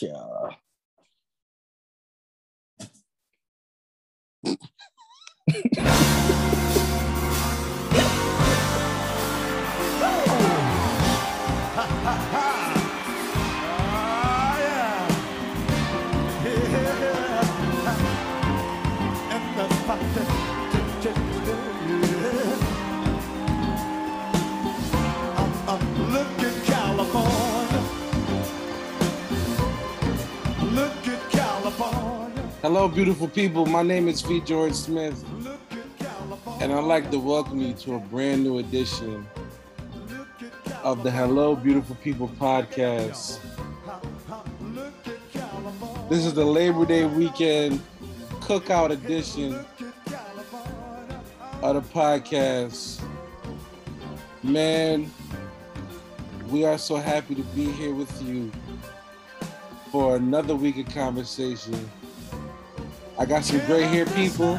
Sure. Hello, beautiful people. My name is V. George Smith, and I'd like to welcome you to a brand new edition of the Hello, Beautiful People podcast. This is the Labor Day weekend cookout edition of the podcast. Man, we are so happy to be here with you for another week of conversation. I got some great hair people.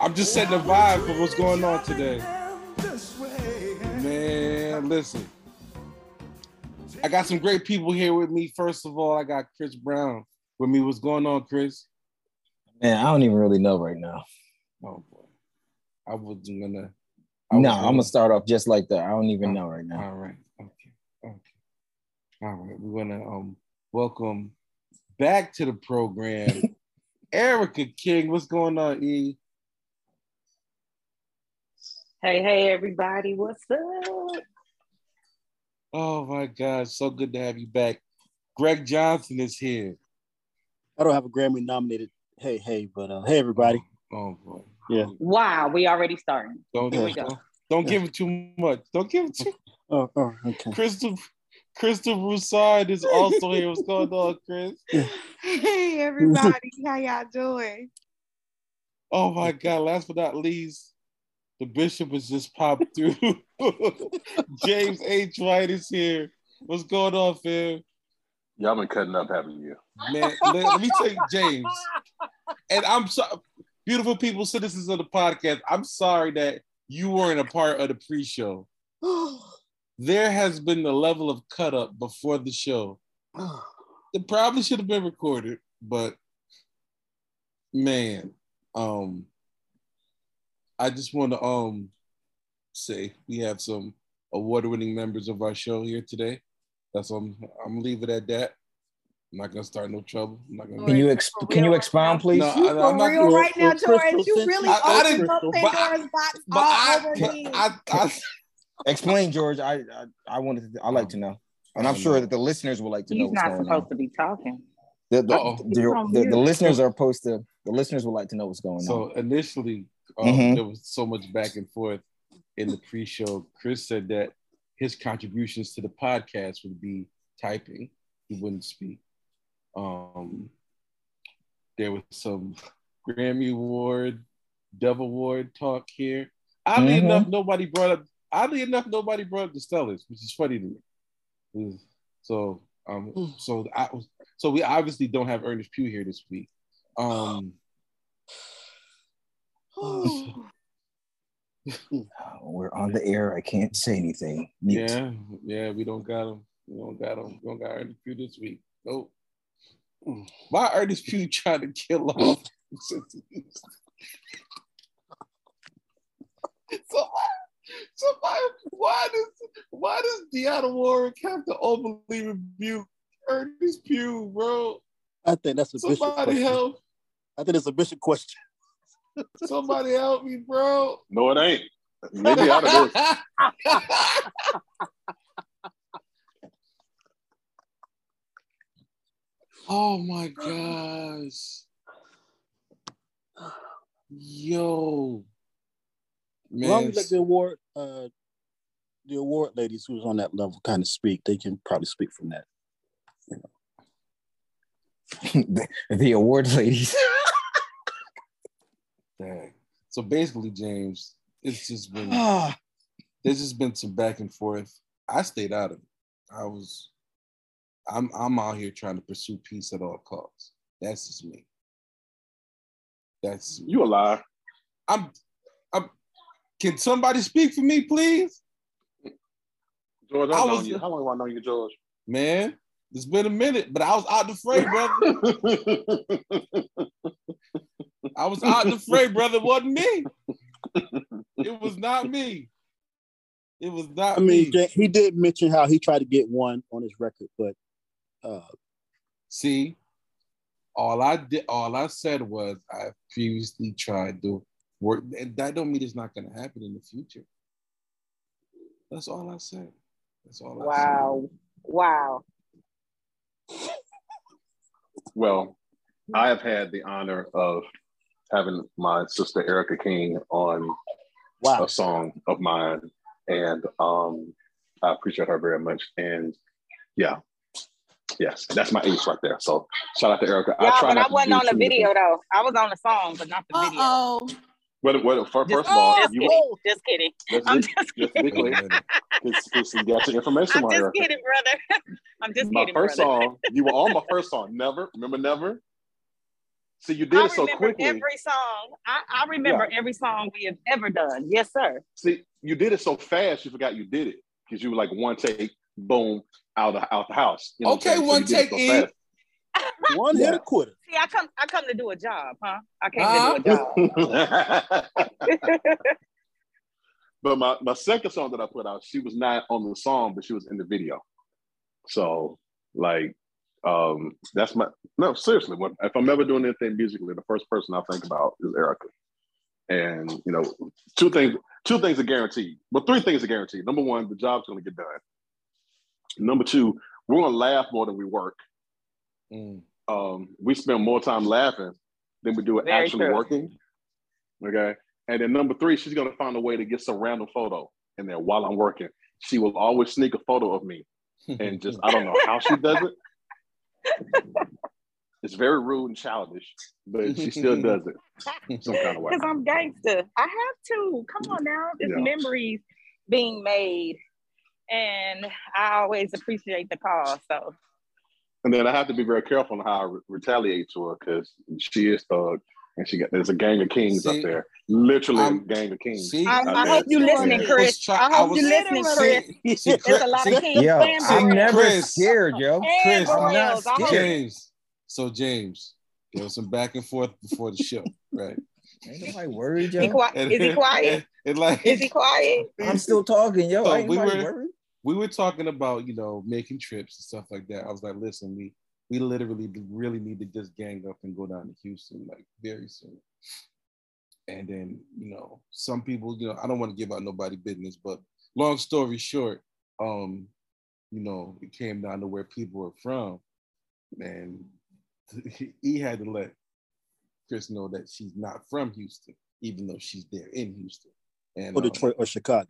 I'm just setting the vibe for what's going on today. Man, listen. I got some great people here with me. First of all, I got Chris Brown with me. What's going on, Chris? Man, I don't even really know right now. Oh boy. I wasn't gonna I No, I'm gonna start off just like that. I don't even know right now. All right. Okay. Okay. All right. We're gonna um welcome back to the program Erica King. What's going on, E? Hey, hey, everybody, what's up? Oh my God, so good to have you back. Greg Johnson is here. I don't have a Grammy nominated. Hey, hey, but uh, hey, everybody. Oh boy. Yeah. Wow, we already starting. Don't, Here we go. don't, don't give it too much. Don't give it too Oh, oh, okay. Crystal Crystal Broussard is also here. What's going on, Chris? Hey everybody, how y'all doing? Oh my God. Last but not least, the bishop has just popped through. James H. White is here. What's going on, fam? Y'all been cutting up, haven't you? Man, let, let me take James. And I'm sorry, beautiful people, citizens of the podcast. I'm sorry that you weren't a part of the pre-show. There has been the level of cut up before the show. It probably should have been recorded, but man, um, I just want to um say we have some award-winning members of our show here today. That's um, I'm gonna leave it at that. I'm not gonna start no trouble. I'm not gonna. Can you exp- can you expound, please? No, You I- for I'm not real gonna- right now, Crystal Torrance? You really I- I opened didn't- up Pandora's box all I, over can, again. I, I, Explain, George. I I, I wanted. To, I like to know, and I'm sure that the listeners would like to know He's not going supposed on. to be talking. The, the, Uh-oh. the, the, the listeners are supposed to. The listeners would like to know what's going on. So initially, um, Mhm. there was so much back and forth in the pre-show. Chris said that his contributions to the podcast would be typing; he wouldn't speak. Um, there was some Grammy Award, Dove Award talk here. Oddly Mhm. enough, nobody brought up. Oddly enough, nobody brought up the Stellars, which is funny to me. So, um, so I was, so we obviously don't have Ernest Pugh here this week. Um. Oh, we're on the air. I can't say anything. Mute. Yeah, yeah, we don't got him. We don't got him. We don't got Ernest Pugh this week. Nope. Why Ernest Pugh trying to kill off? somebody, somebody, why does why does Dionne Warwick have to openly rebuke Ernest Pugh, bro? I think that's a bishop Somebody question. help! I think it's a bishop question. Somebody help me, bro! No, it ain't. Maybe out of this. oh my gosh. Yo. As long Man, as let the award, uh, the award ladies who's on that level kind of speak, they can probably speak from that. the, the award ladies. dang. So basically, James, it's just been Ah, there's just been some back and forth. I stayed out of it. I was I'm I'm out here trying to pursue peace at all costs. That's just me. That's You a liar. I'm I'm can somebody speak for me, please? George, I I've known was- you. How long have I known you, George? Man, It's been a minute, but I was out the fray, brother. I was out the fray, brother. It wasn't me. It was not me. It was not I mean, me. He did mention how he tried to get one on his record, but uh, See, all I did, all I said was I previously tried to work, and that don't mean it's not going to happen in the future. That's all I said. That's all. I Wow. Wow. well, I have had the honor of having my sister Erica King on wow. a song of mine, and um, I appreciate her very much. And yeah, yes, that's my ace right there. So shout out to Erica. Yeah, try but not I wasn't on the video though. I was on the song, but not the Uh video. Well, well, fir- first of Oh, all, just you kidding. Just kidding. let's I'm just just to be Wait a clear, minute. it's, it's, you got your information I'm on just Erica. kidding, brother. I'm just My kidding, first brother. song, you were on my first song. Never remember, never. See, you did I it so quickly. every song. I, I remember every song we have ever done. Yes, sir. See, you did it so fast, you forgot you did it because you were like one take, boom, out of out the house. You know Okay, saying? So one you did it take in. fast. One Yeah. hit a quitter. See, I come I come to do a job, huh? I came Uh-huh. to do a job. but my, my second song that I put out, she was not on the song, but she was in the video. So like um that's my no seriously when, if i'm ever doing anything musically the first person i think about is erica and you know two things two things are guaranteed but three things are guaranteed number one the job's going to get done number two we're going to laugh more than we work Mm. um we spend more time laughing than we do Very actually true. working okay and then number three she's going to find a way to get some random photo in there while i'm working she will always sneak a photo of me and just I don't know how she does it. It's very rude and childish, but she still does it some kind of way. Because I'm gangster. I have to. Come on now. There's Yeah. memories being made. And I always appreciate the call. So And then I have to be very careful on how I re- retaliate to her because she is thug, and she got there's a gang of kings See, up there, literally I'm- a gang of kings. see, I, I hope you listening, Yeah. Chris. try- I I hope was- you listening, Chris. See, see, There's a lot see, of kings Yo, fans I'm never Chris. scared, yo. Chris, I'm not Royals. I hope- scared. James. So James, there was some back and forth before the show, right? Ain't nobody worried, Is he yo. quiet? Is he quiet? And, and like, Is he quiet? I'm still talking, yo. So Ain't we nobody were- worried. We were talking about you know making trips and stuff like that. I was like, listen, we we literally really need to just gang up and go down to Houston like very soon. And then you know some people, you know, I don't want to give out nobody business, but long story short, um, you know, it came down to where people were from, and he had to let Chris know that she's not from Houston, even though she's there in Houston. And Or um, Detroit or Chicago.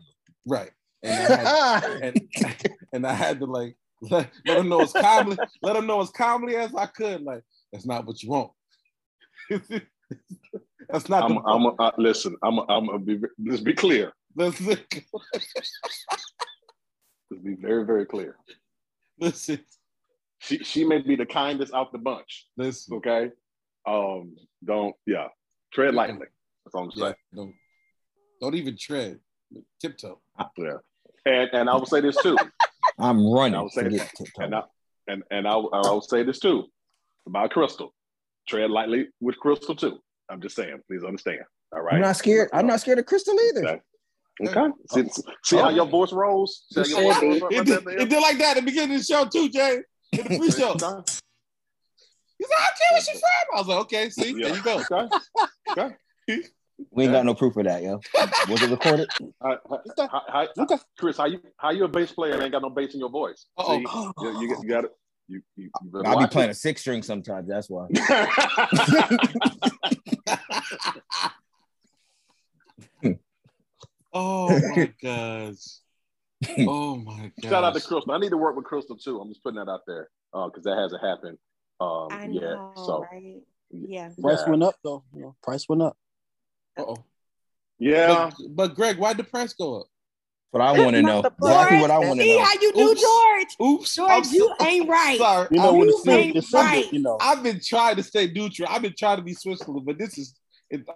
right. And I had, and and I had to like let, let him know as calmly, let him know as calmly as I could. Like that's not what you want. that's not. I'm, the, I'm uh, listen. I'm, I'm gonna be. Let's be clear. listen, Let's be very, very clear. listen, She, she may be the kindest out the bunch. listen. Okay. Um. Don't. Yeah. Tread lightly. That's all I'm Yeah, saying. don't don't even tread, tiptoe. Yeah. And and I will say this too. I'm running. I would say Forget that. And I and and I, I will say this too about Crystal. Tread lightly with Crystal too. I'm just saying. Please understand. All right. I'm not scared. I'm not uh, scared of Crystal either. Okay. Okay. See, oh. see how oh. your voice rolls. Your voice rolls right It did, it did like that at the beginning of the show too, Jay. In the pre-show. Okay. He's like, I care where she from. I was like, okay, see, there you go. Okay. Okay. We ain't got no proof of that, yo. Was it recorded? Hi- hi- hi- hi- Chris, how you how you a bass player and ain't got no bass in your voice? Uh-oh. You, you, you got it. You, you, you I'll be playing it. a six string sometimes. That's why. oh my gosh. Oh my gosh. Shout out to Crystal. I need to work with Crystal too. I'm just putting that out there because that hasn't happened um, I yet. know, So right? Yeah. Price yeah. went up though. You know, price went up. Uh-oh. yeah. But, but Greg, why'd the price go up? But I want to know exactly what I want to See know. how you do, Oops. George? Oops. George, I'm you so- ain't right. Sorry. You know I'm- when you it's still ain't December, right. you know. I've been trying to stay neutral. I've been trying to be Switzerland, but this is. It,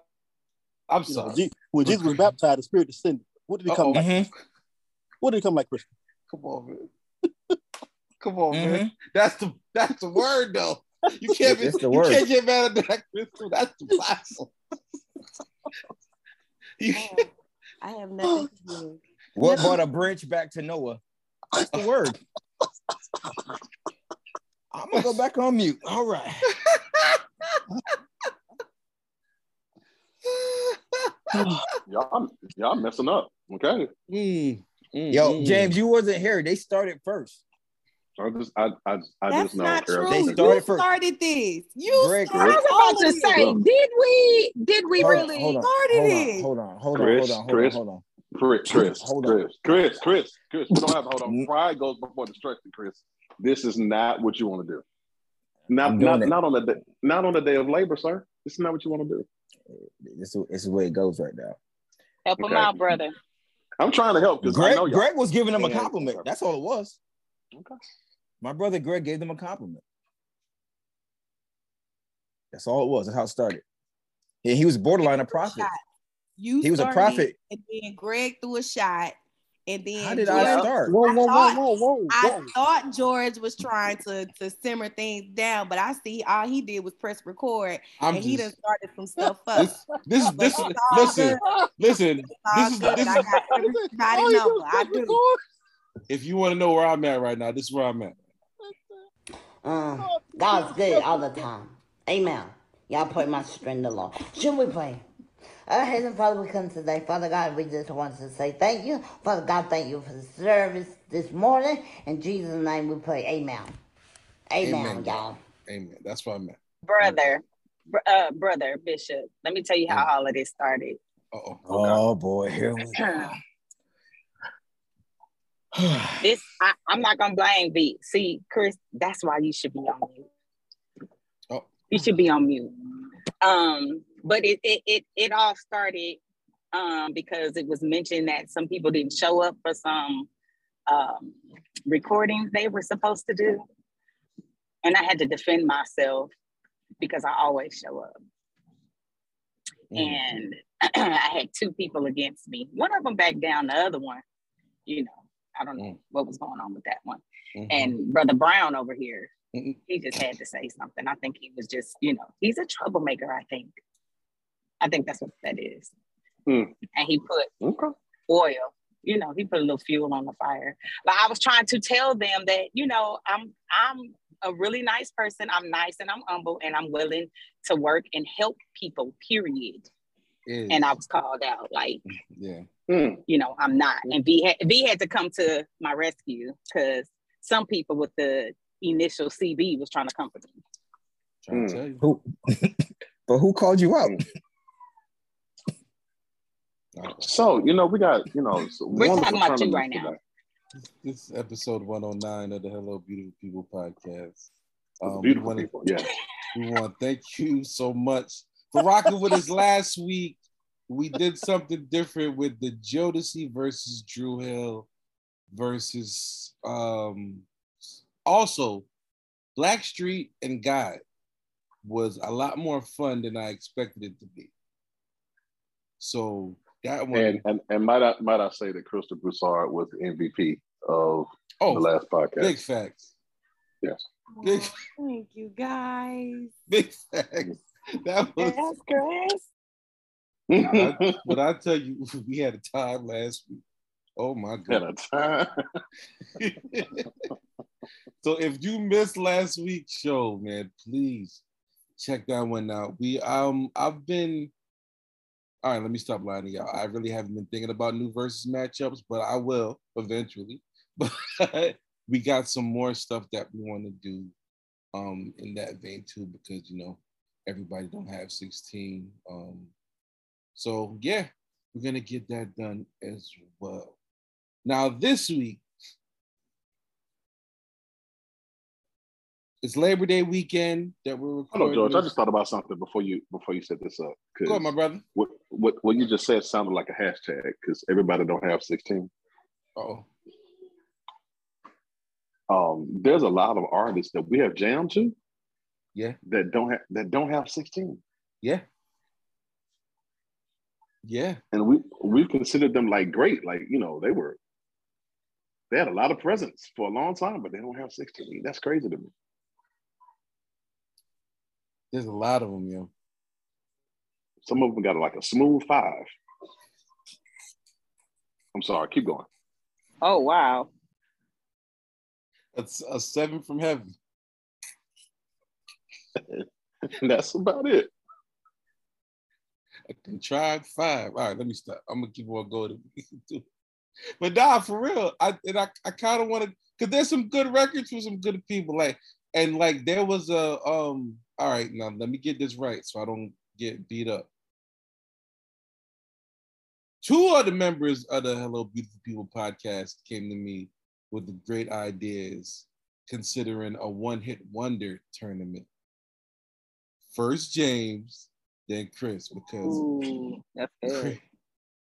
I'm You sorry. Je- when Jesus was baptized, the Spirit descended. What did he come Uh-oh. like? Mhm. What did he come like, Christian? Come on, man. Come on, Mm-hmm. man. That's the that's the word though. You can't be, you word. can't get mad at that, Crystal. That's the Bible. You- I have nothing to do. What brought a branch back to Noah? That's the word. I'm gonna go back on mute. All right. Y'all, y'all messing up. Okay. Mm, mm, Yo, mm. James, you wasn't here. They started first. I just, I, I, I That's just know. not true. They you started first. started this. You Greg- I was about to of this. say, did we? Did we Hold really? hold on, started hold it. on, hold on, hold on, Chris, hold on, hold on, Chris. hold on. Chris, Chris, Hold on. Chris, Chris, Chris, Chris. You don't have to hold on. Pride goes before destruction, Chris. This is not what you want to do. Not, not, it. not on the day, not on the day of labor, sir. This is not what you want to do. This is, this is the way it goes right now. Help him out, brother. I'm trying to help because Greg. Greg was giving them a compliment. That's all it was. Okay. My brother Greg gave them a compliment. That's all it was. That's how it started. And he was borderline a prophet. You He was a prophet. and then Greg threw a shot, and then How did George, I start? Whoa, I whoa, whoa, thought- whoa, whoa, I thought George was trying to to simmer things down, but I see all he did was press record, I'm and he done just started some stuff up. this this this listen listen. It's all This is this I is got everybody number. is I press do. if you want to know where I'm at right now, this is where I'm at. Uh, God's good all the time. Amen. Y'all pray my strength in the Lord. Should we pray? Our Heavenly Father, we come today. Father God, we just want to say thank you. Father God, thank you for the service this morning. In Jesus' name we pray. Amen. Amen, Amen. y'all. Amen. That's what I meant. brother, uh, brother Bishop. Let me tell you how Yeah. all of this started. Uh oh. Oh boy, here we go. This I, I'm not gonna blame V. See, Chris, that's why you should be on mute. Oh. You should be on mute. Um, but it it it, it all started um because it was mentioned that some people didn't show up for some um recordings they were supposed to do. And I had to defend myself because I always show up. and I had two people against me. One of them backed down, the other one, you know, I don't know Mm. what was going on with that one. Mhm. And Brother Brown over here, Mhm. he just had to say something. I think he was just, you know, he's a troublemaker, I think. I think that's what that is. Mm. And he put Okay. oil, you know, he put a little fuel on the fire. But I was trying to tell them that, you know, I'm I'm a really nice person. I'm nice and I'm humble and I'm willing to work and help people, period Is. and I was called out. Like, yeah. Mm. you know, I'm not. And V had, v had to come to my rescue because some people with the initial CB was trying to comfort me. Trying Mm. tell you. Who? but who called you out? So you know we got you know so We're talking about you tournaments right now. This is episode 109 of the Hello Beautiful People podcast. Those Um, we beautiful want to people. Yeah. we want to thank you so much for rocking with us last week. We did something different with the Jodeci versus Dru Hill versus um also Blackstreet and God was a lot more fun than I expected it to be. So that one And and and might I might I say that Crystal Broussard was the MVP of the oh last podcast. big facts. Yes. Big thank you guys. big facts. That was Yes, Chris. I, but I tell you, we had a time last week. Oh my At god. a time. so if you missed last week's show, man, please check that one out. We um I've been all right, let me stop lying to y'all. I really haven't been thinking about new versus matchups, but I will eventually. But we got some more stuff that we want to do um in that vein too, because you know everybody don't have 16. Um so yeah, we're gonna get that done as well. Now this week it's Labor Day weekend that we're Hold on, recording. George. I just thought about something before you before you set this up. Go on, my brother. what, what what you just said sounded like a hashtag because everybody don't have 16. Oh, Um, there's a lot of artists that we have jammed to yeah, that don't have that don't have 16. yeah, yeah. And we we've considered them like great, like you know, they were They had a lot of presence for a long time, but they don't have 16. That's crazy to me. There's a lot of them, yo. Some of them got like a smooth five. I'm sorry, keep going. Oh wow. That's a seven from heaven. That's about it. A contrived five. All right, let me stop. I'm gonna keep on going. but nah, for real. I and I, I kind of want to because there's some good records from some good people. Like and like there was a um. All right, now let me get this right so I don't get beat up. Two of the members of the Hello Beautiful People podcast came to me with great ideas considering a one-hit wonder tournament. First James, then Chris, because Ooh, that's Chris, good.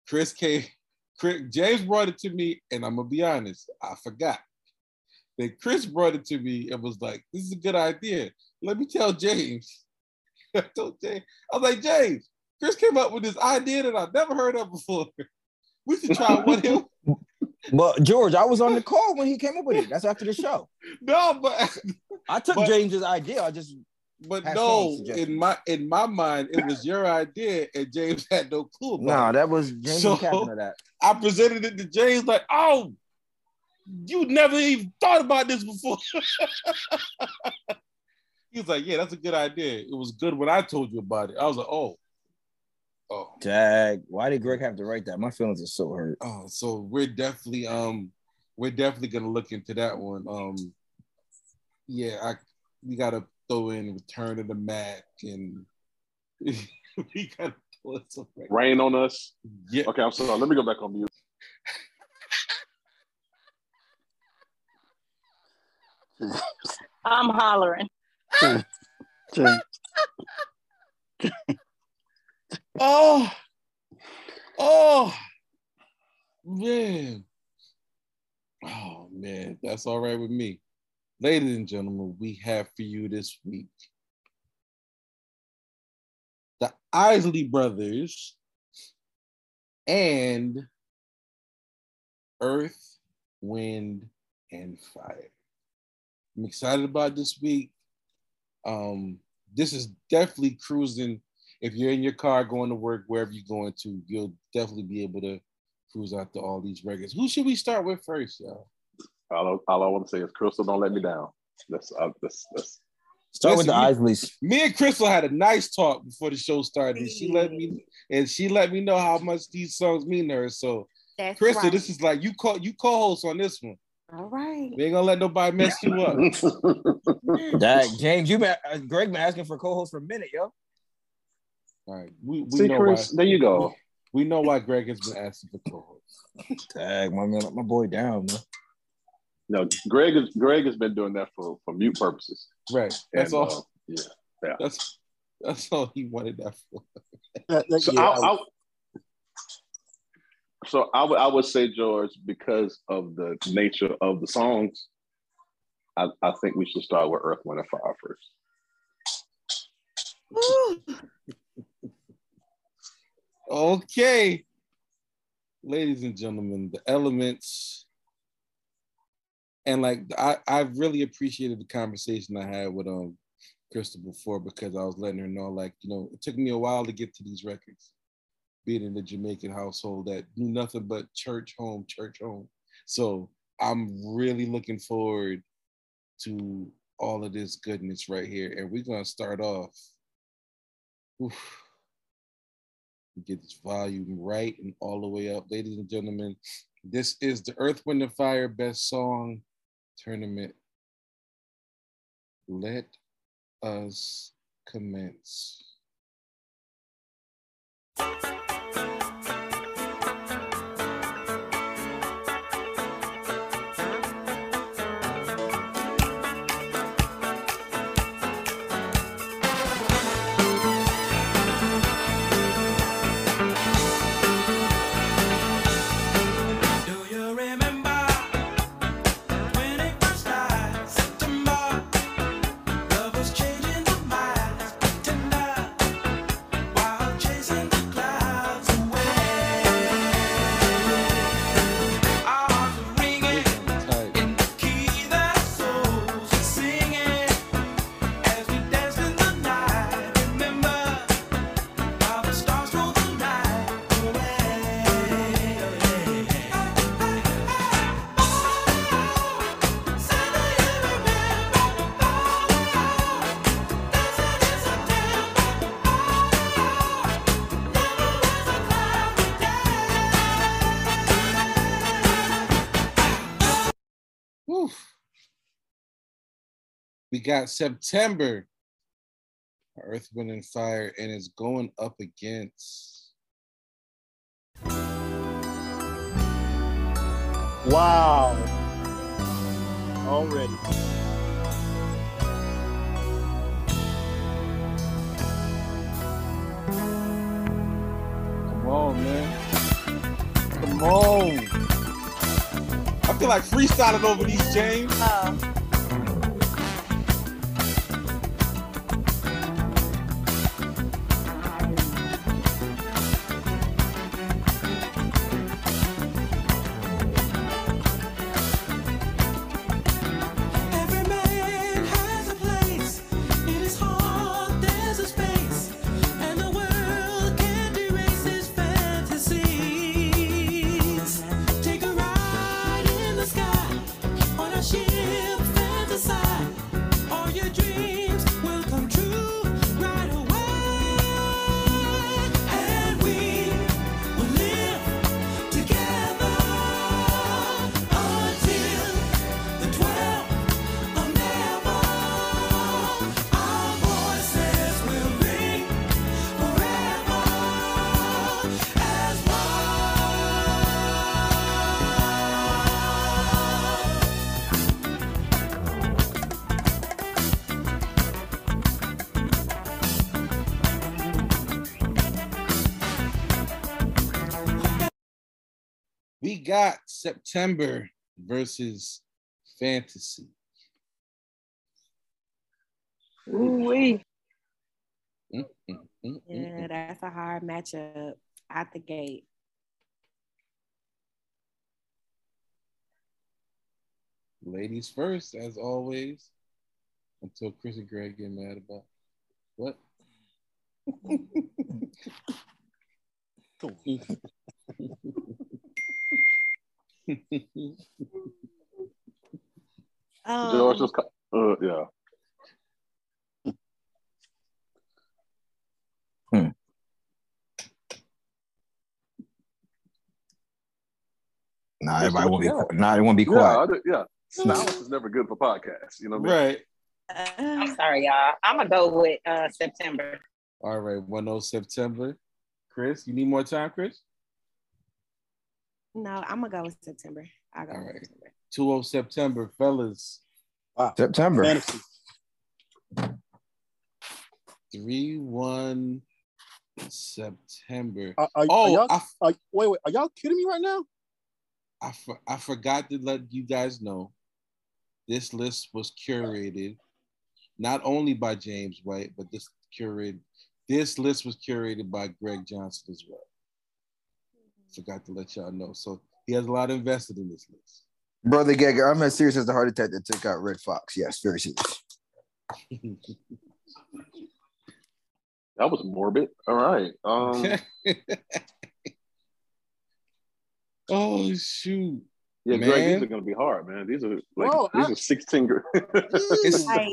Chris came. Chris, James brought it to me, and I'm gonna be honest, I forgot. Then Chris brought it to me and was like, "This is a good idea. Let me tell James." I told James, I was like, "James, Chris came up with this idea that I've never heard of before. We should try one him." But George, I was on the call when he came up with it. That's after the show. No, but I took But- James's idea. I just but no, in my in my mind, it was your idea, and James had no clue about no, that was James So- that. I presented it to James like, oh, you never even thought about this before. he was like, yeah, that's a good idea. It was good when I told you about it. I was like, oh, oh, Dag, why did Greg have to write that? My feelings are so hurt. oh. So we're definitely um we're definitely gonna look into that one. Um, yeah, I we gotta throw in Return of the Mack and we gotta throw in something. Rain on us. Yeah, Okay, I'm sorry. Let me go back on mute. I'm hollering. Oh, oh, man. Oh, man. That's all right with me. Ladies and gentlemen, we have for you this week the Isley Brothers and Earth, Wind, and Fire. I'm excited about this week. Um, this is definitely cruising if you're in your car going to work, wherever you're going to, you'll definitely be able to cruise out to all these records. Who should we start with first, y'all? All, I- all I want to say is, Crystal, don't let me down. That's, uh, that's, that's Start with the Listen, Isleys. Me and Crystal had a nice talk before the show started, and she let me and she let me know how much these songs mean to her. So, That's Crystal, right. this is like you call you co-host on this one. all right. We ain't gonna let nobody mess you up. Dag, James, you been uh, Greg been asking for co-host for a minute, yo. All right, we, we See, know why. Chris, there you go. We know why Greg has been asking for co-host. Dag, my man, my boy down, man. No, Greg is Greg has been doing that for for mute purposes. Right. That's And, all. uh, yeah. That's that's all he wanted that for. that, that, So yeah, I, I, so I would I would say George because of the nature of the songs. I, I think we should start with Earth, Wind, and Fire first. Okay. Ladies and gentlemen, the elements. And like I, I really appreciated the conversation I had with um Crystal before because I was letting her know, like, you know, it took me a while to get to these records. Being in a Jamaican household that knew nothing but church home, church home. So I'm really looking forward to all of this goodness right here. And we're gonna start off. Oof get this volume right and all the way up. Ladies and gentlemen, this is the Earth, Wind, and Fire Best Song Tournament. Let us commence. Got September, Earth, Wind, and Fire, and it's going up against. Wow. Already. Come on, man. Come on. I feel like freestyling over these, James. Uh, got September versus Fantasy. Ooh-wee. Yeah, that's a hard matchup out the gate. Ladies first, as always. Until Chris and Greg get mad about what? George Um, was, co- uh, yeah. Nah, everybody won't be. yeah. Nah, it won't be Yeah, quiet. I yeah. Silence is never good for podcasts. You know what I mean? right. I'm sorry, y'all. I'm gonna go with uh September. All right. 1 September. Chris, you need more time, Chris? No, I'm gonna go with September. I go All with right. September. 2 September, fellas. Wow. September. Fantasy. 3 1 September. Are, are, are Oh, y'all, I, f- are, wait, wait. Are y'all kidding me right now? I, for- I forgot to let you guys know this list was curated not only by James White, but this curated this list was curated by Greg Johnson as well. Forgot to let y'all know. So he has a lot invested in this list. Brother Gagger, I'm as serious as the heart attack that took out Redd Foxx. Yes, very serious. That was morbid. All right. Um, oh shoot. yeah, Greg, Man. these are gonna be hard, man. These are like Bro, these I- are 16. It's- Like,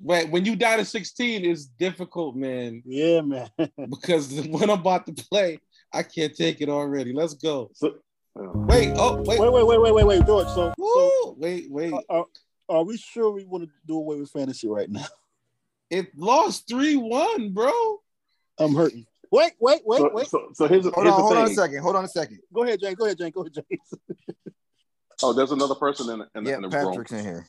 But when you die to 16, it's difficult, man. Yeah, man. Because when I'm about to play, I can't take it already. Let's go. so, uh, Wait, oh, wait. Wait, wait, wait, wait, wait, wait, George. So, so Wait, wait. are, are we sure we want to do away with fantasy right now? It lost 3 1, bro. I'm hurting. Wait, wait, wait, so, wait. so, so here's, Hold here's on, the hold on a second. Hold on a second. Go ahead, Jane. Go ahead, Jane. Go ahead, Jane. Oh, there's another person in, in, Yeah, in the Patrick's room. in here.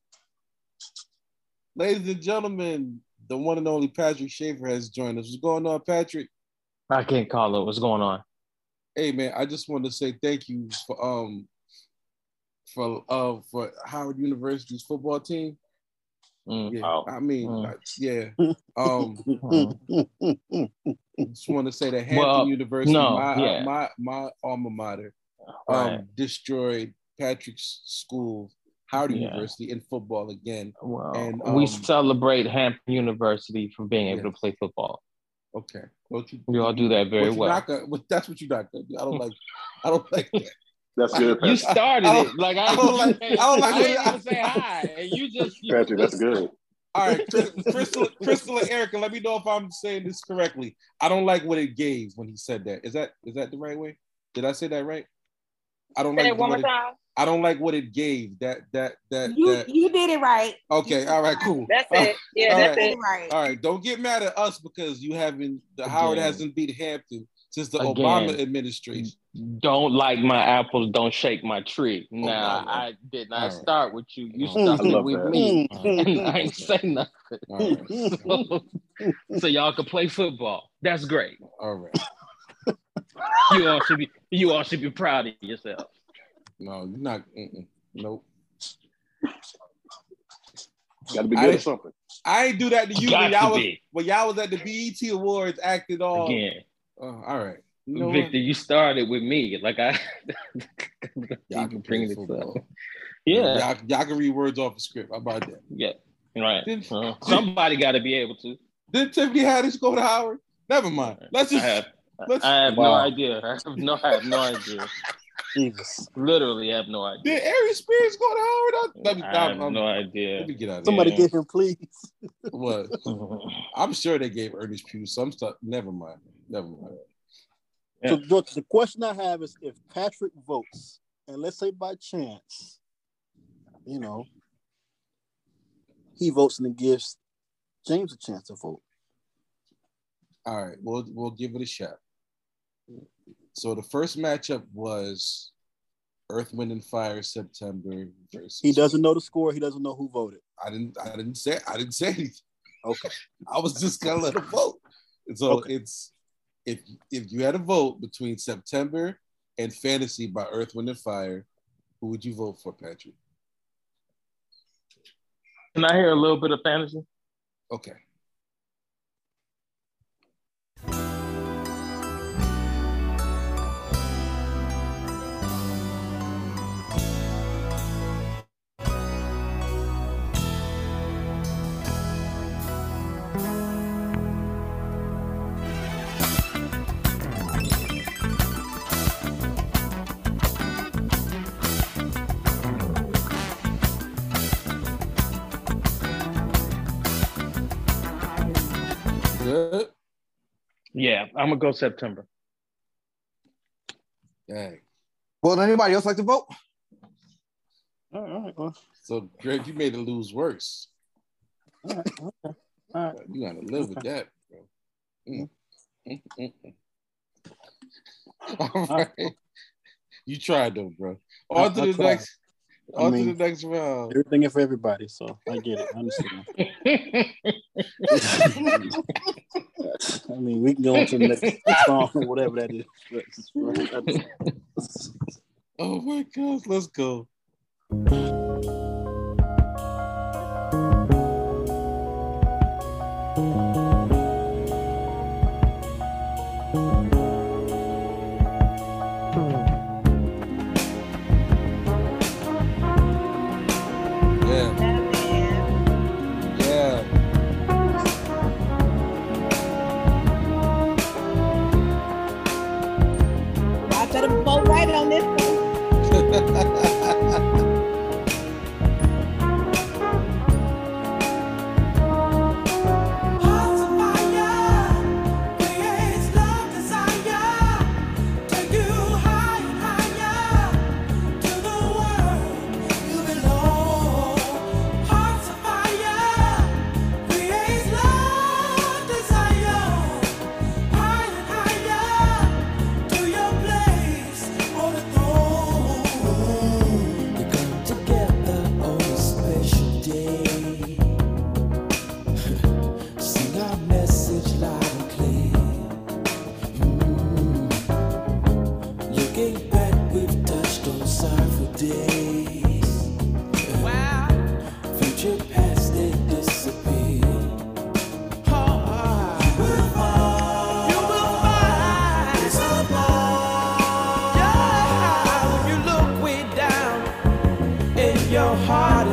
Ladies and gentlemen, the one and only Patrick Schaefer has joined us. What's going on, Patrick? I can't call it. What's going on? Hey man, I just wanted to say thank you for um for uh for Howard University's football team. Mm. Yeah, Oh. I mean, Mm. like, yeah. Um, just want to say that Hampton Well, University, no, my, uh, yeah. my my alma mater, um, Right. destroyed Patrick's school, Howard Yeah. University, in football again. Well, And, we um, celebrate Hampton University for being able Yes. to play football. Okay, don't you? We all do that very what well. not gonna- what- that's what you not gonna do. I don't like. I don't like that. That's good, You started I it. Like I, I don't like- I don't like I didn't even say hi, and you just you Patrick, that's good. All right, Crystal, Crystal and Erica, let me know if I'm saying this correctly. I don't like what it gave when he said that. Is that is that the right way? Did I say that right? I don't Say like it one way more it- time. I don't like what it gave. That that that You that. you did it right. Okay, all right, cool. That's it. Yeah, All that's right. It. it right. All right, don't get mad at us because you haven't. The Howard hasn't beat Hampton since the Again. Obama administration. Don't like my apples, don't shake my tree. Now all right. I did not All right. start with you. You All right. started with that. me, All right. and I ain't say nothing. All right. So, so y'all can play football. That's great. All right. You all should be. You all should be proud of yourself. No, you're not. Mm-mm. Nope. Got to be I good at something. I ain't do that to you Got when y'all was be. when y'all was at the BET Awards acting all. Again, Oh, all right. You know Victor, you started with me. Like I, what? you Y'all can can bring play this up. football. Yeah, Y'all, y'all can read words off the script. How about that? yeah, right. Didn't- Uh, somebody got to be able to. Did Tiffany Haddish go to Howard? Never mind. Let's I just have, let's. I have no idea. I have no, I have no idea. Jesus. Literally have no idea. Did Aries Spears go to Howard? Let me, I have I'm- I'm- no let me get out of Somebody Yeah. get him, please. What? I'm sure they gave Ernest Pugh some stuff. Never mind. Never mind. So, George, the question I have is if Patrick votes, and let's say by chance, you know, he votes and it gives James a chance to vote. All right, we'll we'll give it a shot. So the first matchup was Earth, Wind, and Fire September versus. He doesn't know the score. He doesn't know who voted. I didn't. I didn't say. I didn't say anything. Okay. I was just gonna let him vote. And so Okay. it's if if you had a vote between September and Fantasy by Earth, Wind, and Fire, who would you vote for, Patrick? Can I hear a little bit of fantasy? Okay. Yeah, I'm gonna go September. Dang. Well, anybody else like to vote? All right, all right, well, So Greg, you made it lose worse. all right, okay. All right. You gotta live with that, bro. Mm. Mm, mm, mm. All right. You tried though, bro. On to the tried. Next. I On mean- to the next round. Everything is for everybody, so I get it. I understand. I mean, we can go on to the next song or whatever that is. Oh my gosh, let's go.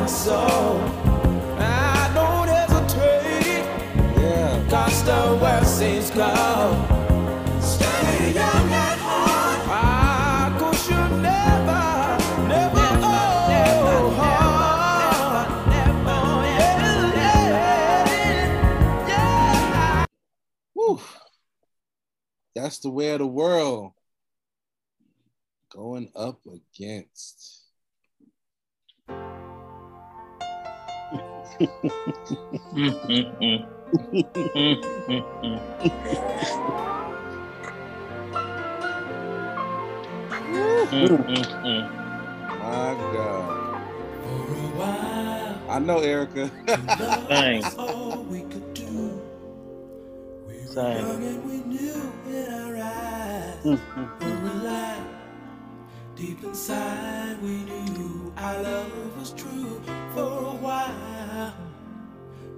Soul. I don't hesitate. yeah. Cause the world seems cold. Stay young at heart. Cause you never, never, old. Oh, never, never, yeah. Whew. That's the way of the world. Going up against My God. I know, Erica. Dang. all we could do. Dang. And we knew in our eyes we were alive. Deep inside, we knew our love was true for a while.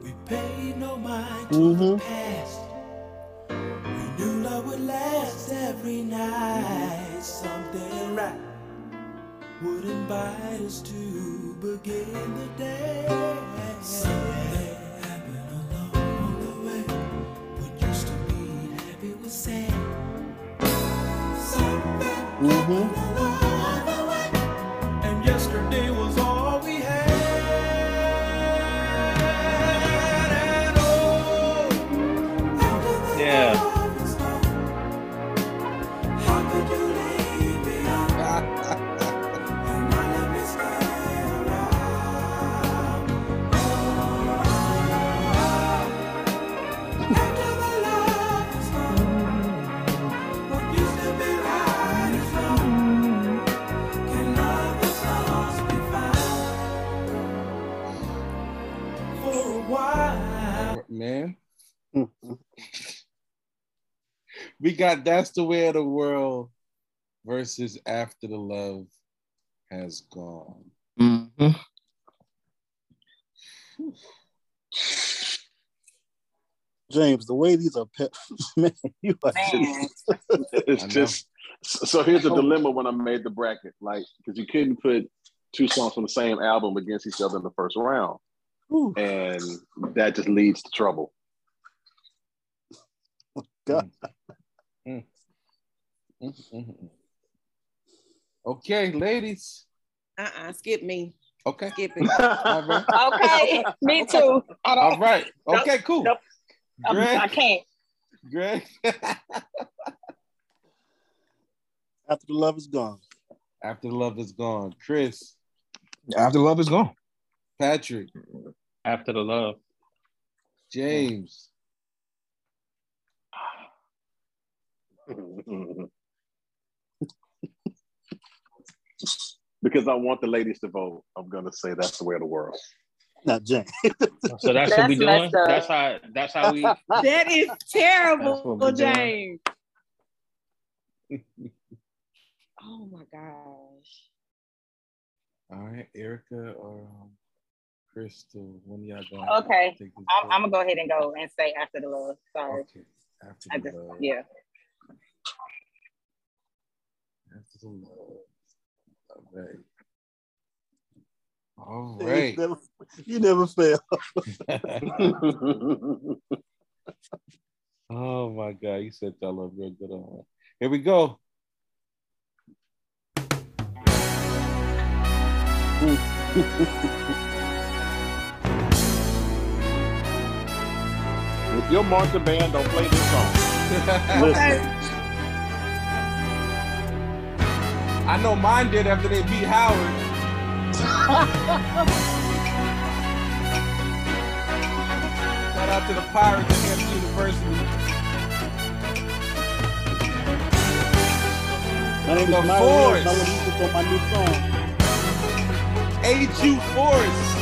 We paid no mind to the past. We knew love would last every night. Something right would invite us to begin the day. Something happened along the way. What used to be happy was sad. Something Mm-hmm. Man. we got That's the Way of the World versus After the Love Has Gone. Mm-hmm. James, the way these are pet, man, you are Man. It's just so so here's the dilemma when I made the bracket, like because you couldn't put two songs from the same album against each other in the first round, Whew. and that just leads to trouble. God. Mm, mm, mm. Okay, ladies. Uh-uh, skip me. Okay. Skip it. All right. Okay, me too. All right. All Nope. Okay, cool. Nope. I'm- I can't. Greg. After the love is gone. After the love is gone. Chris, After love is gone. Patrick, After the love. James. because I want the ladies to vote, I'm gonna say that's the way of the world. Not James. So that's, what we doing. up. That's how. That's how we. That is terrible, what we're doing. James. Oh my gosh. All right, Erica or um, Crystal. When y'all going? Oh, okay. I'm. I'm gonna go ahead and go and say after the love. Sorry. Okay. After I the just love. yeah. After the love. All right. All You never, you never fail. oh my God, you said y'all up real good on that. Here we go. If you're marching band, don't play this song. Listen, I know mine did after they beat Howard. Shout out to the Pirates at Hampton University. my name is Myron Williams, Force. and I want music on my new song. A.Q. Force.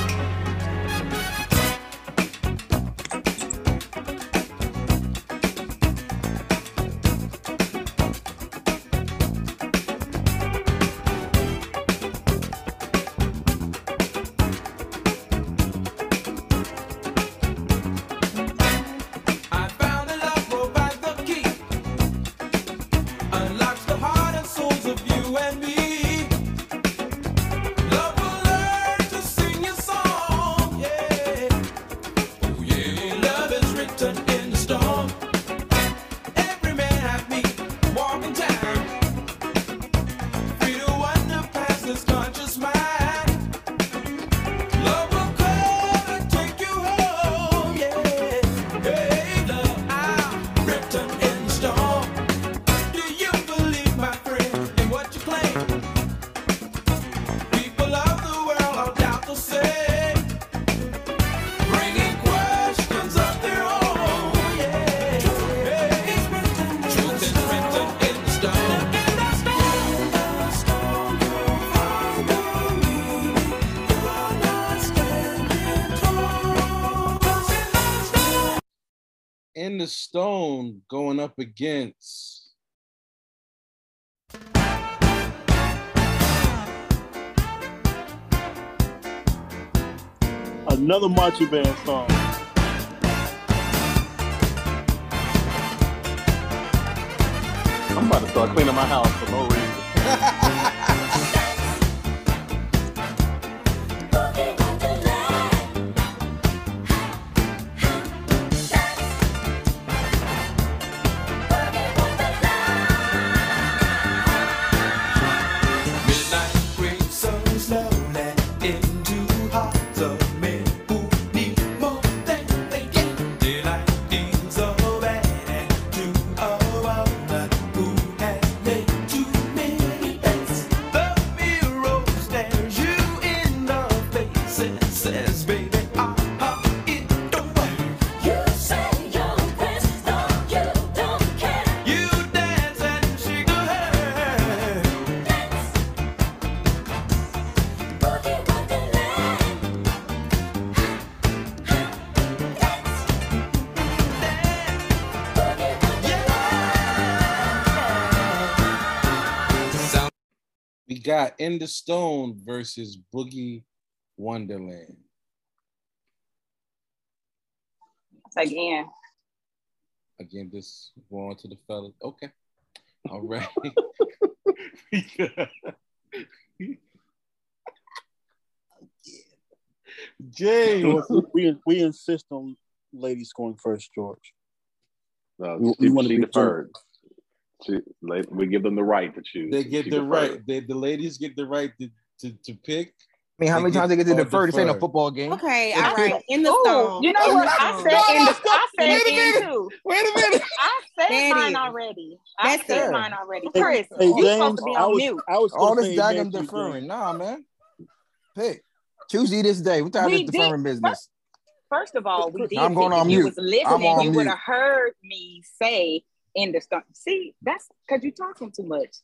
Stone going up against Another marching band song. I'm about to start cleaning my house for no reason. Got In the Stone versus Boogie Wonderland. Again, Again, this go on to the fellas. Okay. All right. James. George, we we insist on ladies going first, George. No, We- we wanna she be deferred. She, like, we give them the right to choose. They get the right. They, the ladies get the right to, to, to pick. I mean, how many times they get to all defer? This ain't a football game. Okay, all right. In the Ooh, stone. you know In what? I stone. said in the, I said Wait a in minute. too. Wait a minute. I said That mine is- already. I That's said it. mine already. Chris, hey, you supposed to be I on was mute. I was All this say amen daggum deferring. Nah, man. Pick. Choose you this day. What time We is did- deferring business? First of all, we did. I'm going on if you mute. was I'm listening, on you would have heard me say in the start. See, that's because you're talking too much.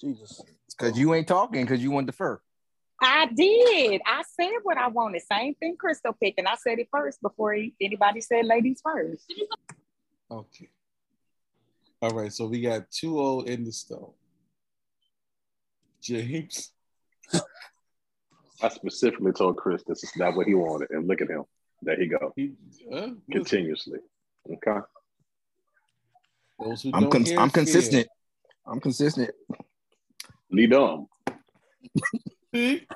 Jesus. Because you ain't talking because you want to defer. I did. I said what I wanted. Same thing Crystal picked, and I said it first before anybody said ladies first. Okay. All right. So we got 2 old in the stone. James. I specifically told Chris this is not what he wanted, and look at him. There he go, He, uh, continuously. Okay. Those who I'm don't con- hear I'm fear. consistent. I'm consistent. Lee Dom. See?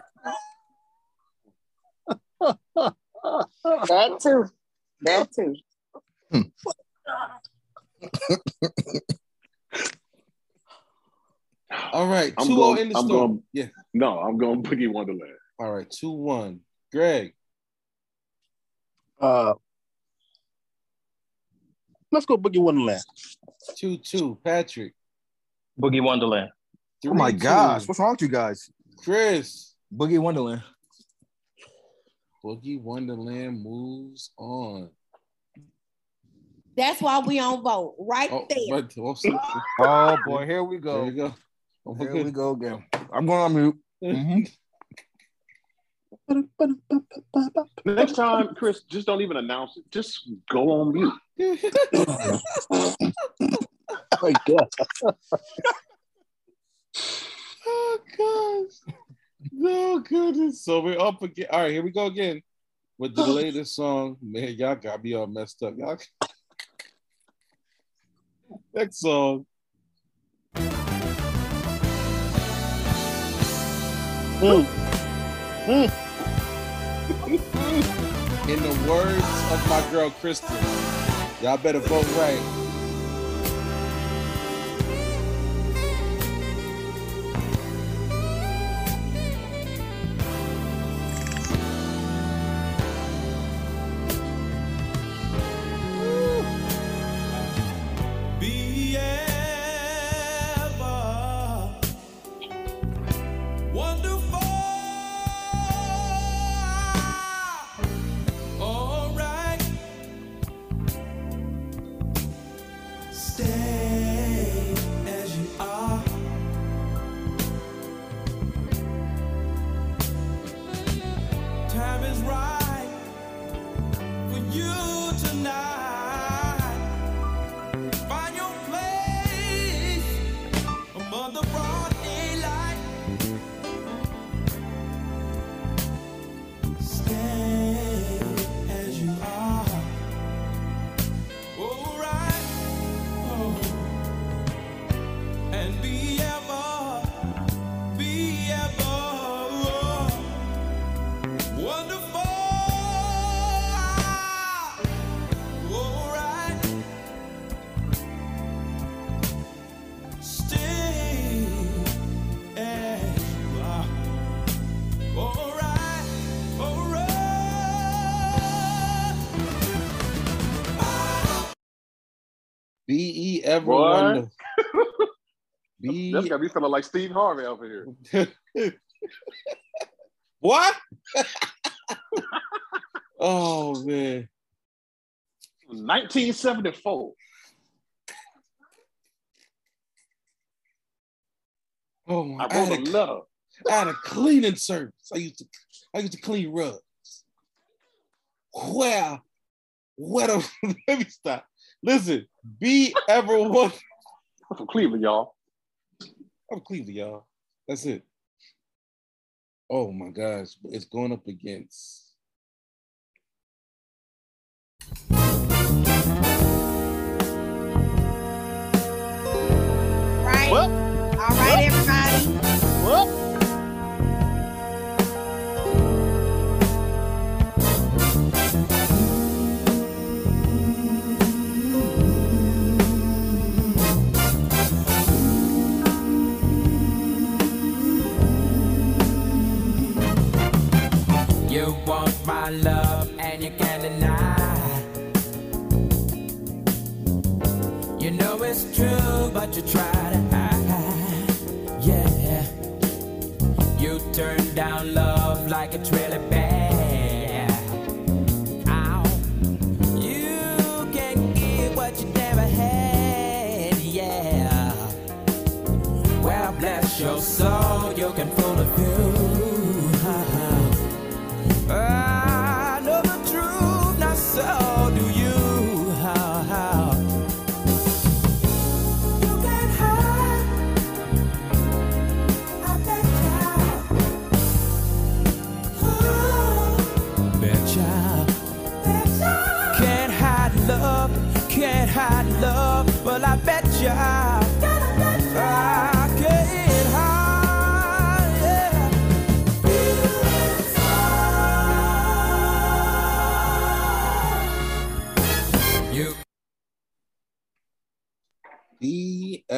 That too. That too. All right. I'm 2 going- in the I'm stone. going- Yeah. No, I'm going Boogie Wonderland. All right. 2 1. Greg. Uh, let's go Boogie Wonderland. 2 2. Patrick. Boogie Wonderland. Oh my 3-2. gosh. What's wrong with you guys? Chris. Boogie Wonderland. Boogie Wonderland moves on. That's why we on vote right Oh, there. but also, Oh boy, here we there we go. go. Oh, Here we go again. I'm going on mute. Mhm. Next time, Chris, just don't even announce it. Just go on mute. My God. oh gosh. No goodness. So we're up again. All right, here we go again with the latest song. Man, y'all got me all messed up. Y'all. Next song. Mm. In the words of my girl Kristen, y'all better vote right. Be That's got me feeling like Steve Harvey over here. what? oh man. 1974. Oh my I I had, wrote a a, letter. I had a cleaning service. I used to I used to clean rugs. Well, what a let me stop. Listen, be ever one I'm from Cleveland, y'all. I'm Cleveland, y'all. That's it. Oh my gosh, it's going up against Right? Well, You want my love and you can't deny. You know it's true, but you try to hide. Yeah. You turn down love like it's really bad.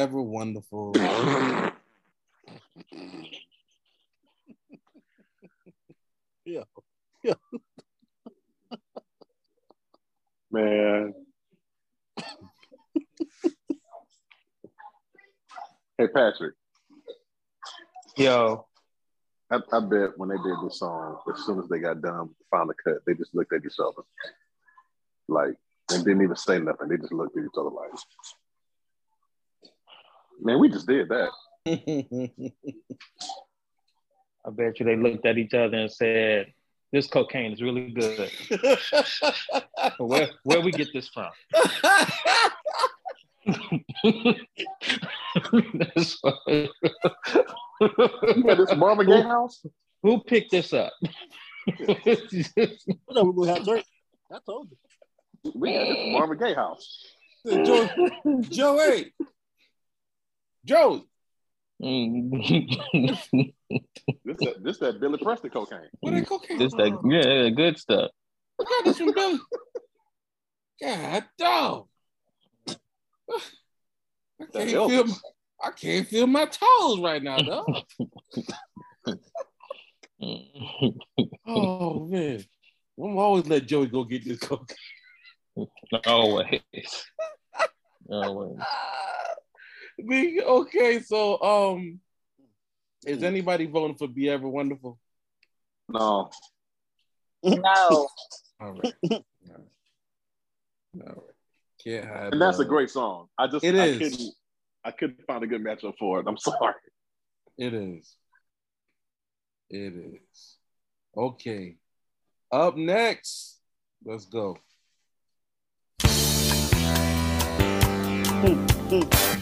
Be ever wonderful. yeah, yeah. Man. hey, Patrick. Yo, I, I bet when they did this song, as soon as they got done with the final cut, they just looked at each other. Like, and didn't even say nothing. They just looked at each other like, man, we just did that. I bet you they looked at each other and said, "This cocaine is really good." where where we get this from? That's funny. Yeah, this Marvin Gaye house. Who picked this up? I thought we were gonna have church. I told you. We had this Marvin Gaye house. Joe, Joey. Joe, Mm. This that, this that Billy Preston cocaine. where that cocaine this that from? yeah, good stuff. I got this from Billy. God dog. I can't feel my, I can't feel my toes right now, though. oh man. I'm always let Joey go get this cocaine. Always. Always. Me- okay, so um is mm. anybody voting for Be Ever Wonderful? No, No. All right. All right. All right. Can't hide and that's a great song. I just It I is. couldn't I couldn't find a good matchup for it. I'm sorry. It is. It is. Okay. Up next, let's go. Hmm, hmm.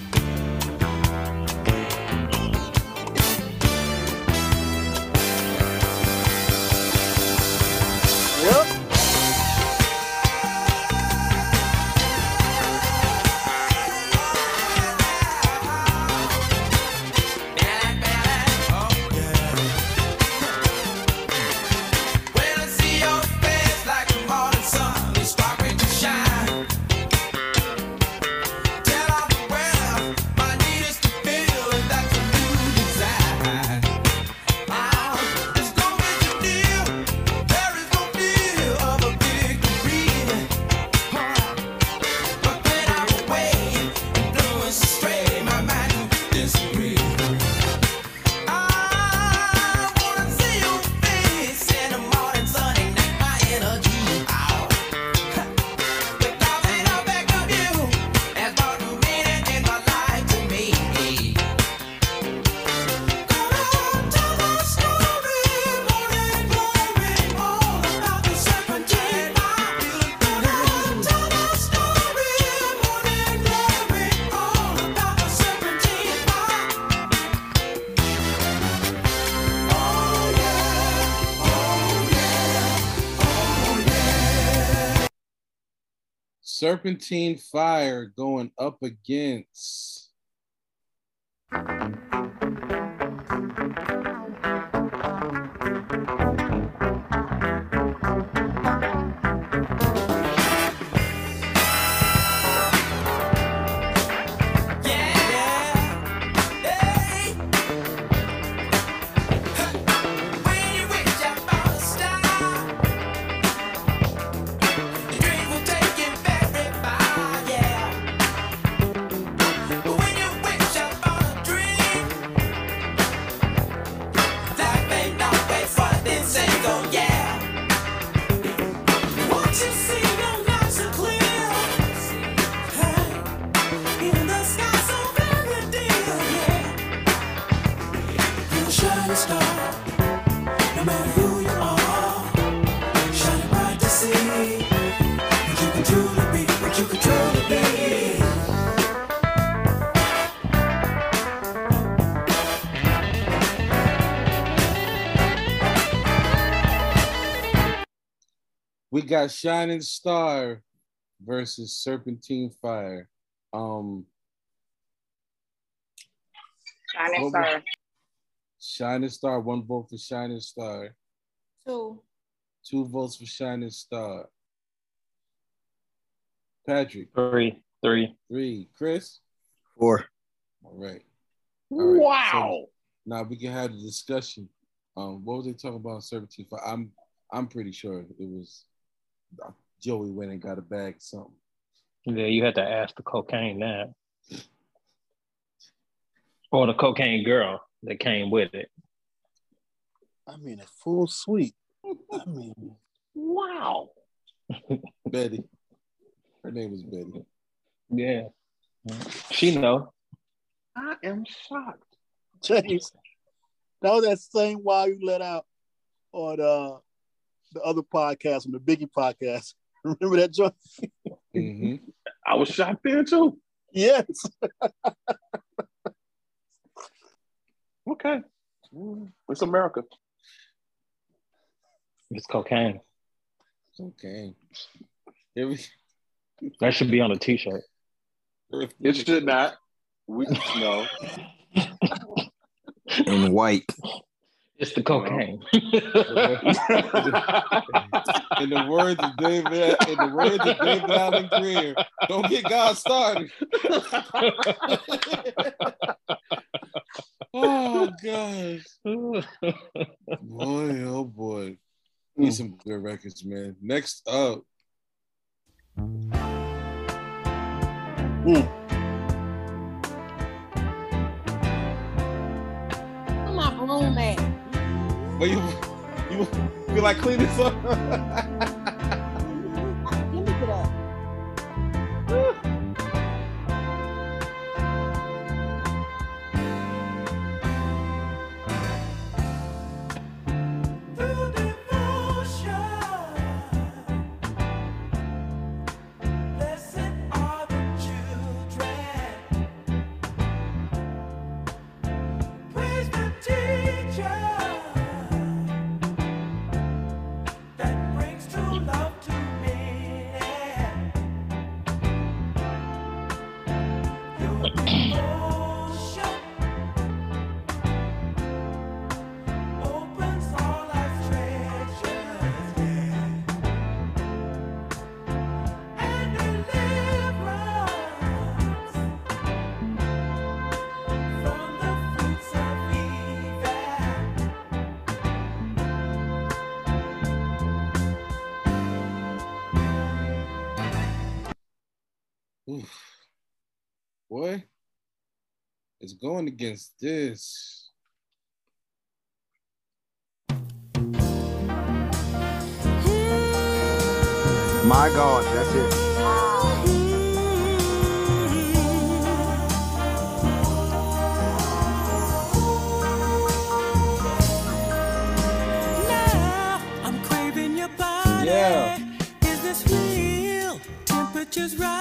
Serpentine Fire going up against. Got Shining Star versus Serpentine Fire. Um, Shining What Star. Shining Star, one vote for Shining Star, Two. two votes for Shining Star. Patrick, Three, three. three. Chris, Four. all right. All right, Wow. so now we can have the discussion. Um, what was they talking about? Serpentine Fire. I'm, I'm pretty sure it was Joey went and got a bag of something. Yeah, you had to ask the cocaine that. Or the cocaine girl that came with it. I mean, a full suite. I mean, Wow. Betty. Her name was Betty. Yeah. She know. I am shocked. James, that was that same wow you let out on uh, the other podcast, on the Biggie podcast. Remember that joint? hmm I was shocked there too. Yes. Okay. It's America. It's cocaine. Okay. We, That should be on a t-shirt. It should not. We no. In white. It's the cocaine. in the words of David, in the words of David Alan Grier, don't get God started. oh gosh, boy, oh boy, need hmm. some good records, man. Next up, Where my broom at? But you, you, you like clean this up? It's going against this. My God, that's it. Now I'm craving your body. Yeah. Is this real? Temperatures rising.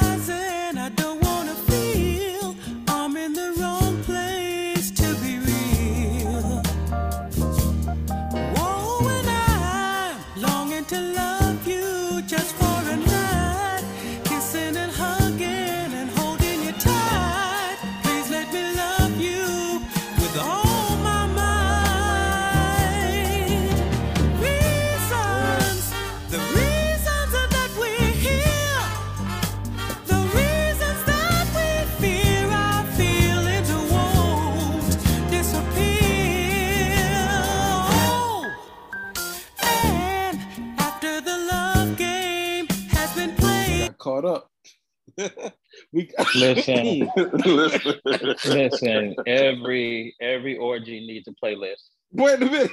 We Listen. Listen. Listen, every every orgy needs a playlist. Wait a minute.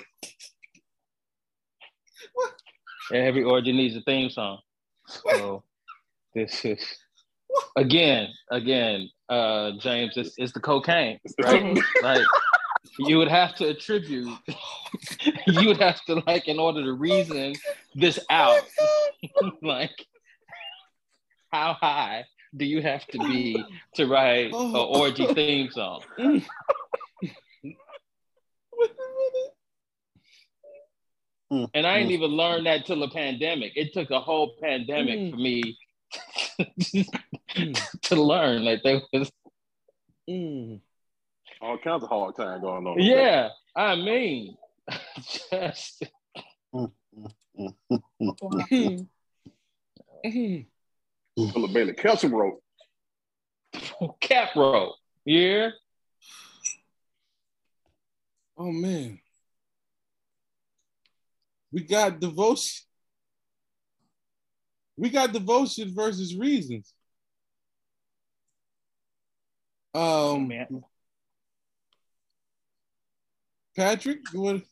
What? Every orgy needs a theme song. So this is again, again, uh James, it's, it's the cocaine, right? like you would have to attribute, you would have to like in order to reason this out, like how high do you have to be to write an orgy theme song? Mm, and I didn't mm. even learn that till the pandemic. It took a whole pandemic for me mm. to learn that there was. Mm. All kinds of hard time going on. Yeah, I mean, just Philip Bailey Kelsom wrote. cap rope. Yeah. Oh man. We got devotion. We got devotion versus reasons. Um Man. Patrick, you want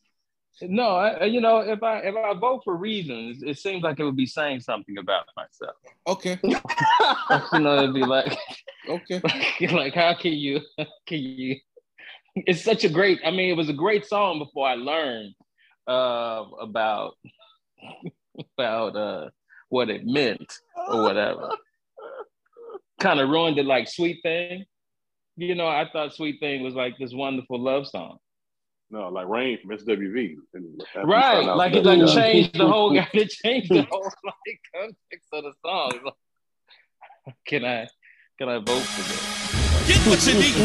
No, I, you know, if I if I vote for reasons, it seems like it would be saying something about myself. okay. you know, it'd be like, Okay. like how can you can you? It's such a great. I mean, it was a great song before I learned uh, about about uh, what it meant or whatever. kind of ruined it like Sweet Thing. You know, I thought Sweet Thing was like this wonderful love song. No, like Rain from SWV. And Right. Like it like Yeah. changed the whole guy. it changed the whole like context of the song. Like, Can I can I vote for this? Get what you need.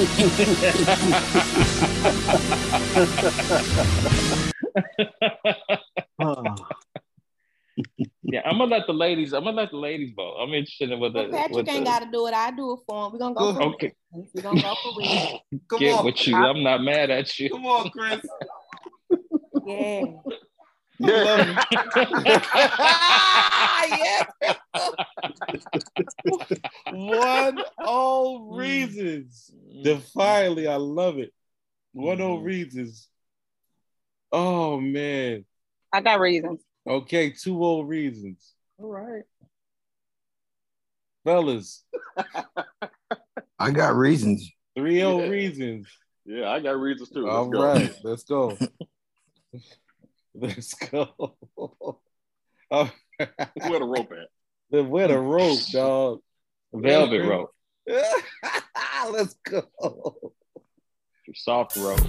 Yeah, I'm gonna let the ladies. I'm gonna let the ladies vote. I'm interested in what the. Well, Patrick what ain't the- got to do it. I do it for him. We're gonna go. Go- For Okay, We're gonna go for real. Come get on, with you. I'm not mad at you. come on, Chris. Yeah. Yeah. yeah. One oh reasons. Mm. Defiantly, I love it. One oh reasons. Oh man. I got reasons. Okay, two old reasons. All right. Fellas, I got reasons. three old Yeah. reasons. yeah, I got reasons too. Let's All go. right, let's go. let's go. Oh, Where the rope at? the where the rope, dog. Velvet rope, let's go. soft rope.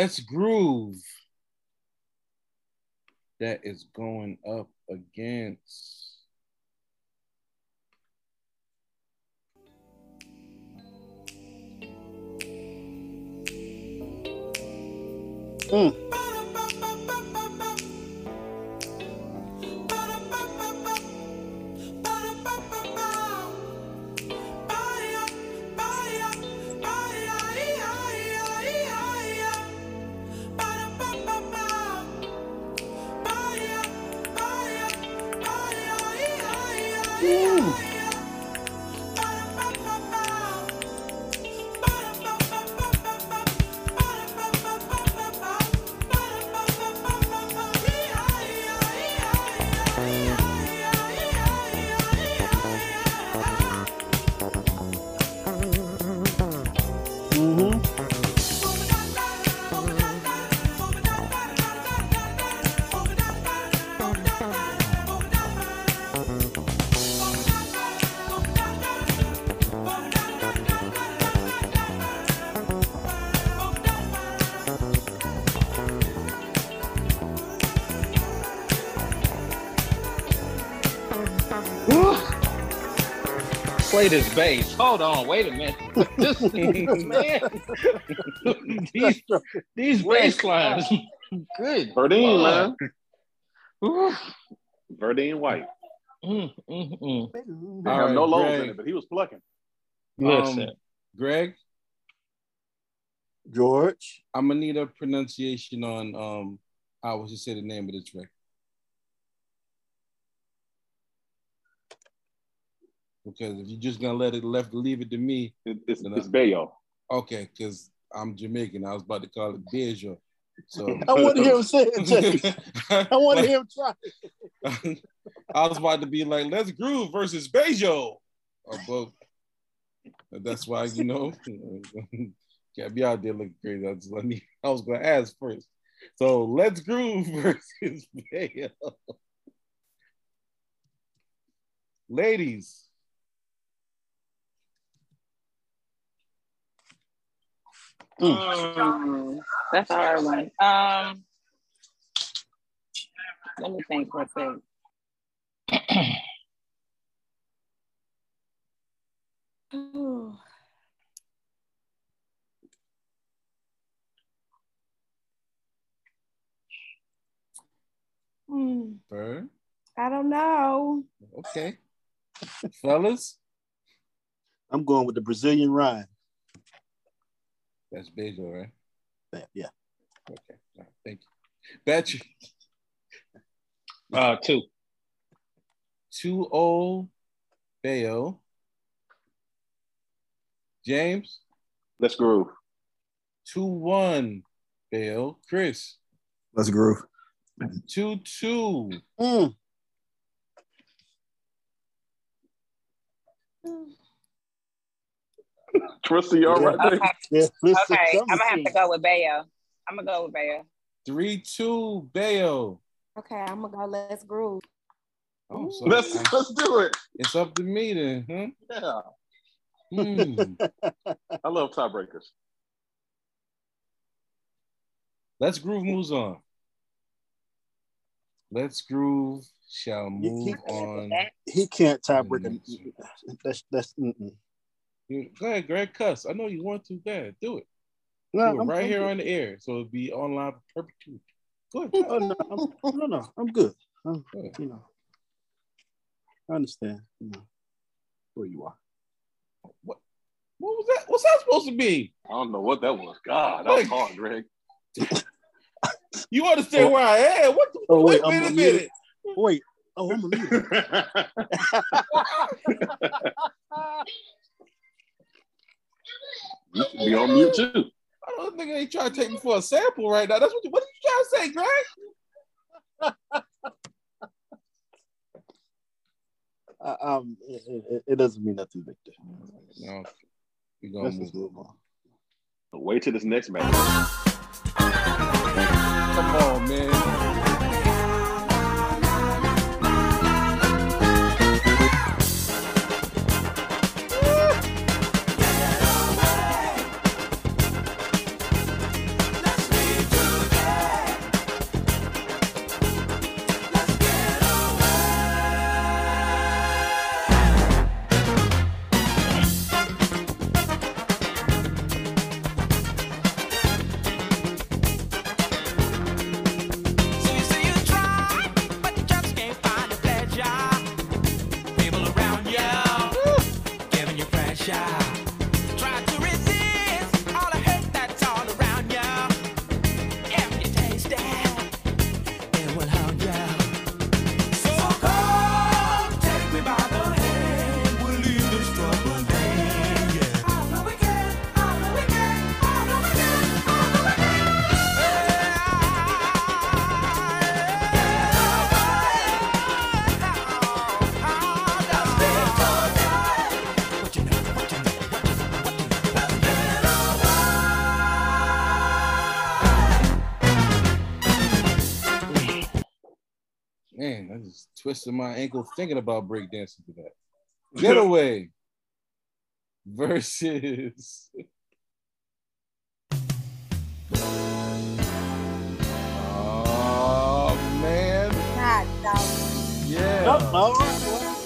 Let's Groove that is going up against. Mm. Play this bass. Hold on, wait a minute. This man, these these bass lines, good. Verdine, Lord. man. Ooh. Verdine White. Mm, mm, mm. Didn't All have right, no lows Greg. in it, but he was plucking. Listen, Um, Greg, George. I'm gonna need a pronunciation on um I was just say the name of this record. Because if you're just gonna let it left leave it to me, It, it's, No, no. it's Bayo. okay, because I'm Jamaican. I was about to call it Bejo. So I want to hear him say it, Jay. I want to hear him try. I was about to be like, let's groove versus Bejo. Or uh, both. That's why, you know, can't be out there looking crazy. I, just, let me, I was going to ask first. So let's groove versus Bejo. Ladies, Mm, that's a hard one. Um, let me think for a sec. Ooh. Hmm, Bird. I don't know. Okay. Fellas, I'm going with the Brazilian rhyme. That's Bejo, right? Yeah, Yeah. Okay. All right, Thank you. Patrick, uh, two. 2 0 Bayo. James, Let's groove. 2 1 Bayo. Chris, Let's groove. 2 2. Mm. Twister, you all right there? Okay, Yeah, listen, okay. I'm gonna have to go with Bayo. I'm gonna go with Bayo. 3 2 Bayo. Okay, I'm gonna go. Let's groove. Oh, so Let's I- let's do it. it's up to me then, Yeah. Hmm. I love tiebreakers. Let's groove moves on. Let's groove shall move you- on. He can't tie break. Mm. That's that's. Mm-mm. You- Go ahead, Greg. Cuss. I know you want to. Go ahead, do it. No, do it I'm, right I'm here good. on the air, so it'll be online for perpetuity. Go ahead. Oh, no, I'm, no, no, I'm good. I'm, Good. you know, I understand. You know, where you are. What What was that? What's that supposed to be? I don't know what that was. God, that was hard, Greg. You understand Oh. where I am? What? The, Oh, wait, wait, wait a a minute. Wait. Oh, I'm a leader. you should be on mute too. I don't think they trying to take me for a sample right now. That's what you. What are you trying to say, Greg? Uh, um, it, it, it doesn't mean nothing, Victor. No, we gonna Let's move. just move on. Wait till this next match. Come on, man. Twisted my ankle thinking about breakdancing to that. Getaway versus. Oh man, God, dog. yeah. Nope, all right, well,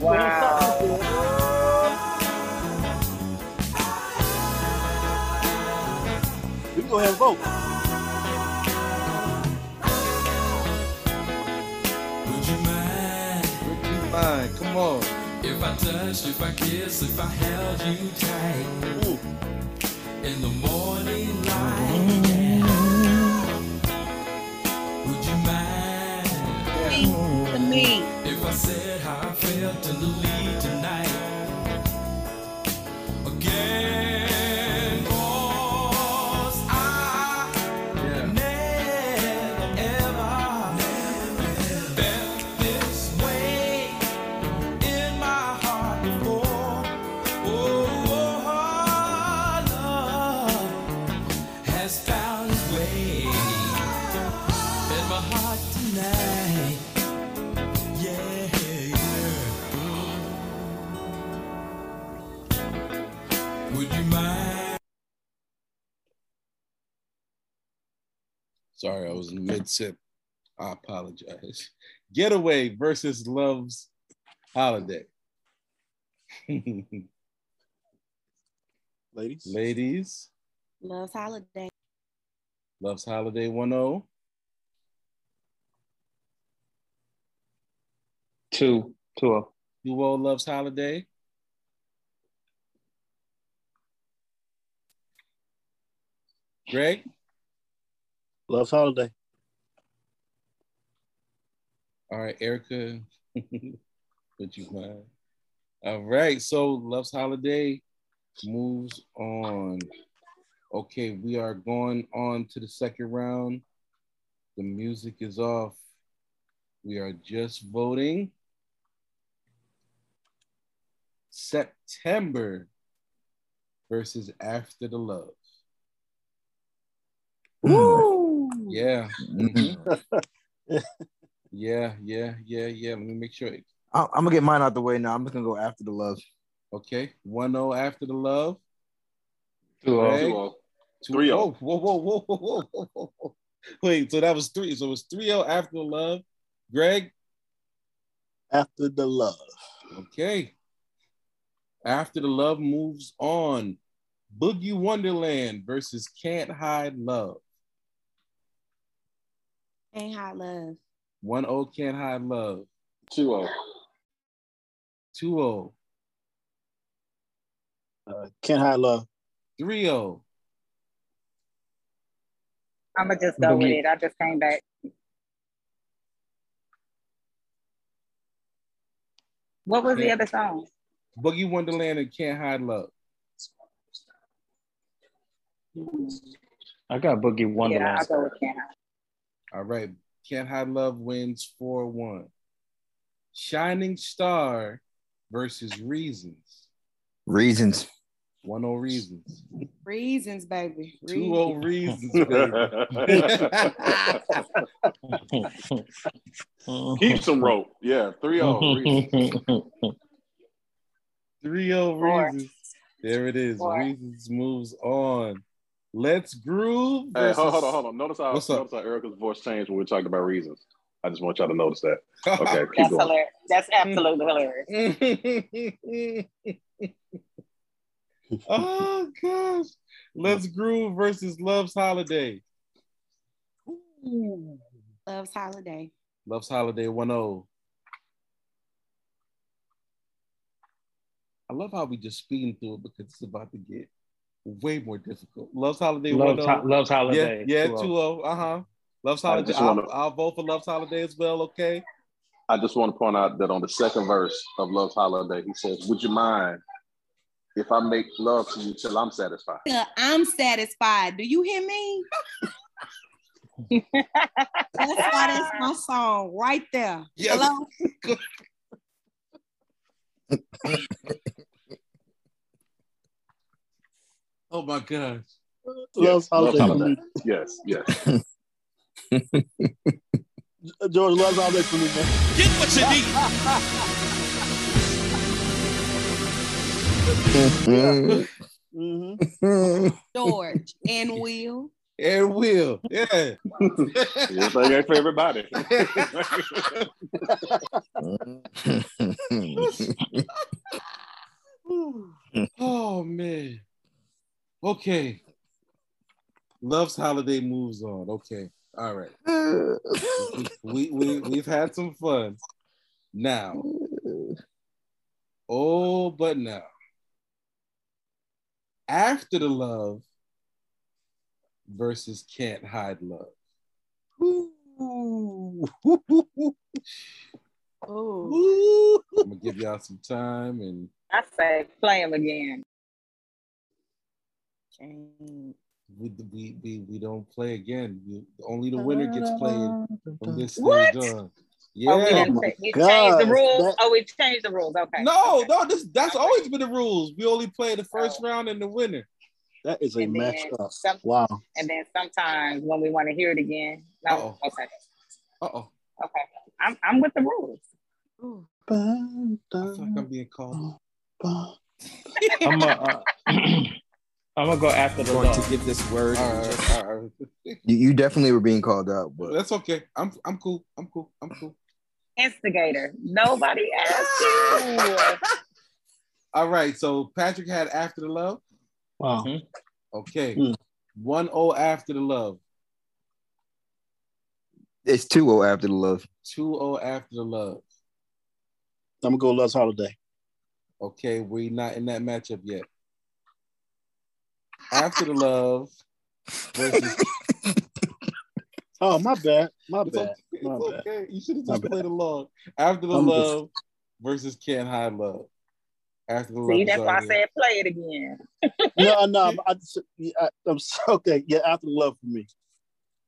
Wow. we can go ahead and vote. Mind? Come on. if I touched, if I kissed, if I held you tight Ooh. in the morning I apologize. Getaway versus Love's Holiday. Ladies. Ladies, Love's holiday. Love's Holiday oh. 1 0. Two, two oh. 2 0 Love's Holiday. Greg, Love's holiday. All right, Erica, would you mind? All right, so Love's Holiday moves on. Okay, we are going on to the second round. The music is off. We are just voting. September versus After the Love. Woo! Yeah. Mhm. Yeah, yeah, yeah, yeah. Let me make sure. I- I'm gonna get mine out the way now. I'm just gonna go after the love. Okay. 1 0 After the Love. Two oh. Greg? 2-0. Two- 3-0. Whoa, whoa, whoa, whoa, whoa, whoa, whoa, whoa. Wait, so that was three. So it was 3 0 After the Love. Greg? After the love. Okay. After the Love moves on. Boogie Wonderland versus Can't Hide Love. Ain't hot love. 1 0 Can't Hide Love. 2-0. 2 0. Uh, can't hide love. 3 0. I'ma just go with it. I just came back. What was the other song? Boogie Wonderland and Can't Hide Love. I got Boogie Yeah, Wonderland. I'll go with Can't All right. Can't Hide Love wins 4 1. Shining Star versus Reasons. Reasons. 1 0 Reasons. Reasons, baby. 2 0 Reasons, baby. Keep some rope. Yeah, 3-0. 3 0 Reasons. There it is. Four. Reasons moves on. Let's groove. Hey, hold, hold on, hold on. Notice how, What's up? notice how Erica's voice changed when we talked about reasons. I just want y'all to notice that. Okay, keep That's going. hilarious. That's absolutely hilarious. oh gosh. Let's groove versus Love's Holiday. Love's holiday. Love's Holiday 1 0. I love how we just speeding through it because it's about to get way more difficult. Love's Holiday 1 Love's, ho- Love's Holiday. Yeah, yeah, 2-0. 2 0. Uh huh. Love's I Holiday. just I'll, wanna- I'll vote for Love's Holiday as well, okay? I just want to point out that on the second verse of Love's Holiday, he says, Would you mind if I make love to you till I'm satisfied? Yeah, I'm satisfied. Do you hear me? That's why that's my song right there. Yes. Hello? Oh my gosh. Love's Love's holiday. Holiday. Yes, yes. George loves all that for me, man. Get what you need. Mm-hmm. George and Will. And Will. Yeah. It's like that for everybody. oh man. Okay. Love's holiday moves on. Okay. All right. we, we we've had some fun. Now. Oh, but now. After the love versus can't hide love. Oh, Ooh. I'm gonna give y'all some time and I say play him again. We we we, we don't play again. We, only the winner gets played from this stage What? on. Oh, we, Yeah. didn't we God, changed the rules. that- Oh, we changed the rules. Okay. No, Okay. no, this that's always been the rules. We only play the first round and the winner. That is a And then match up. some- Wow. And then sometimes when we want to hear it again. No. Uh-oh. Okay. Uh oh. Okay. I'm I'm with the rules. Ooh. I feel like I'm being called. I'm uh, I'm gonna go after the going law. to give this word. All right, all right. You, you definitely were being called out, but That's okay. I'm I'm cool. I'm cool. I'm cool. Instigator. Nobody asked you. All right. So Patrick had after the love. Wow. Okay. Hmm. One O after the love. it's 2 after the love. Two O after the love. I'm gonna go Love's Holiday. Okay, we're not in that matchup yet. After the love versus Oh, my bad. My it's bad. okay. It's My bad. okay. You should have My just bad. played along. After the I'm just- love versus can't hide love. After the love. See, is that's why I already- said play it again. No, no, I, just- yeah, I, I'm so okay. Yeah, after the love for me.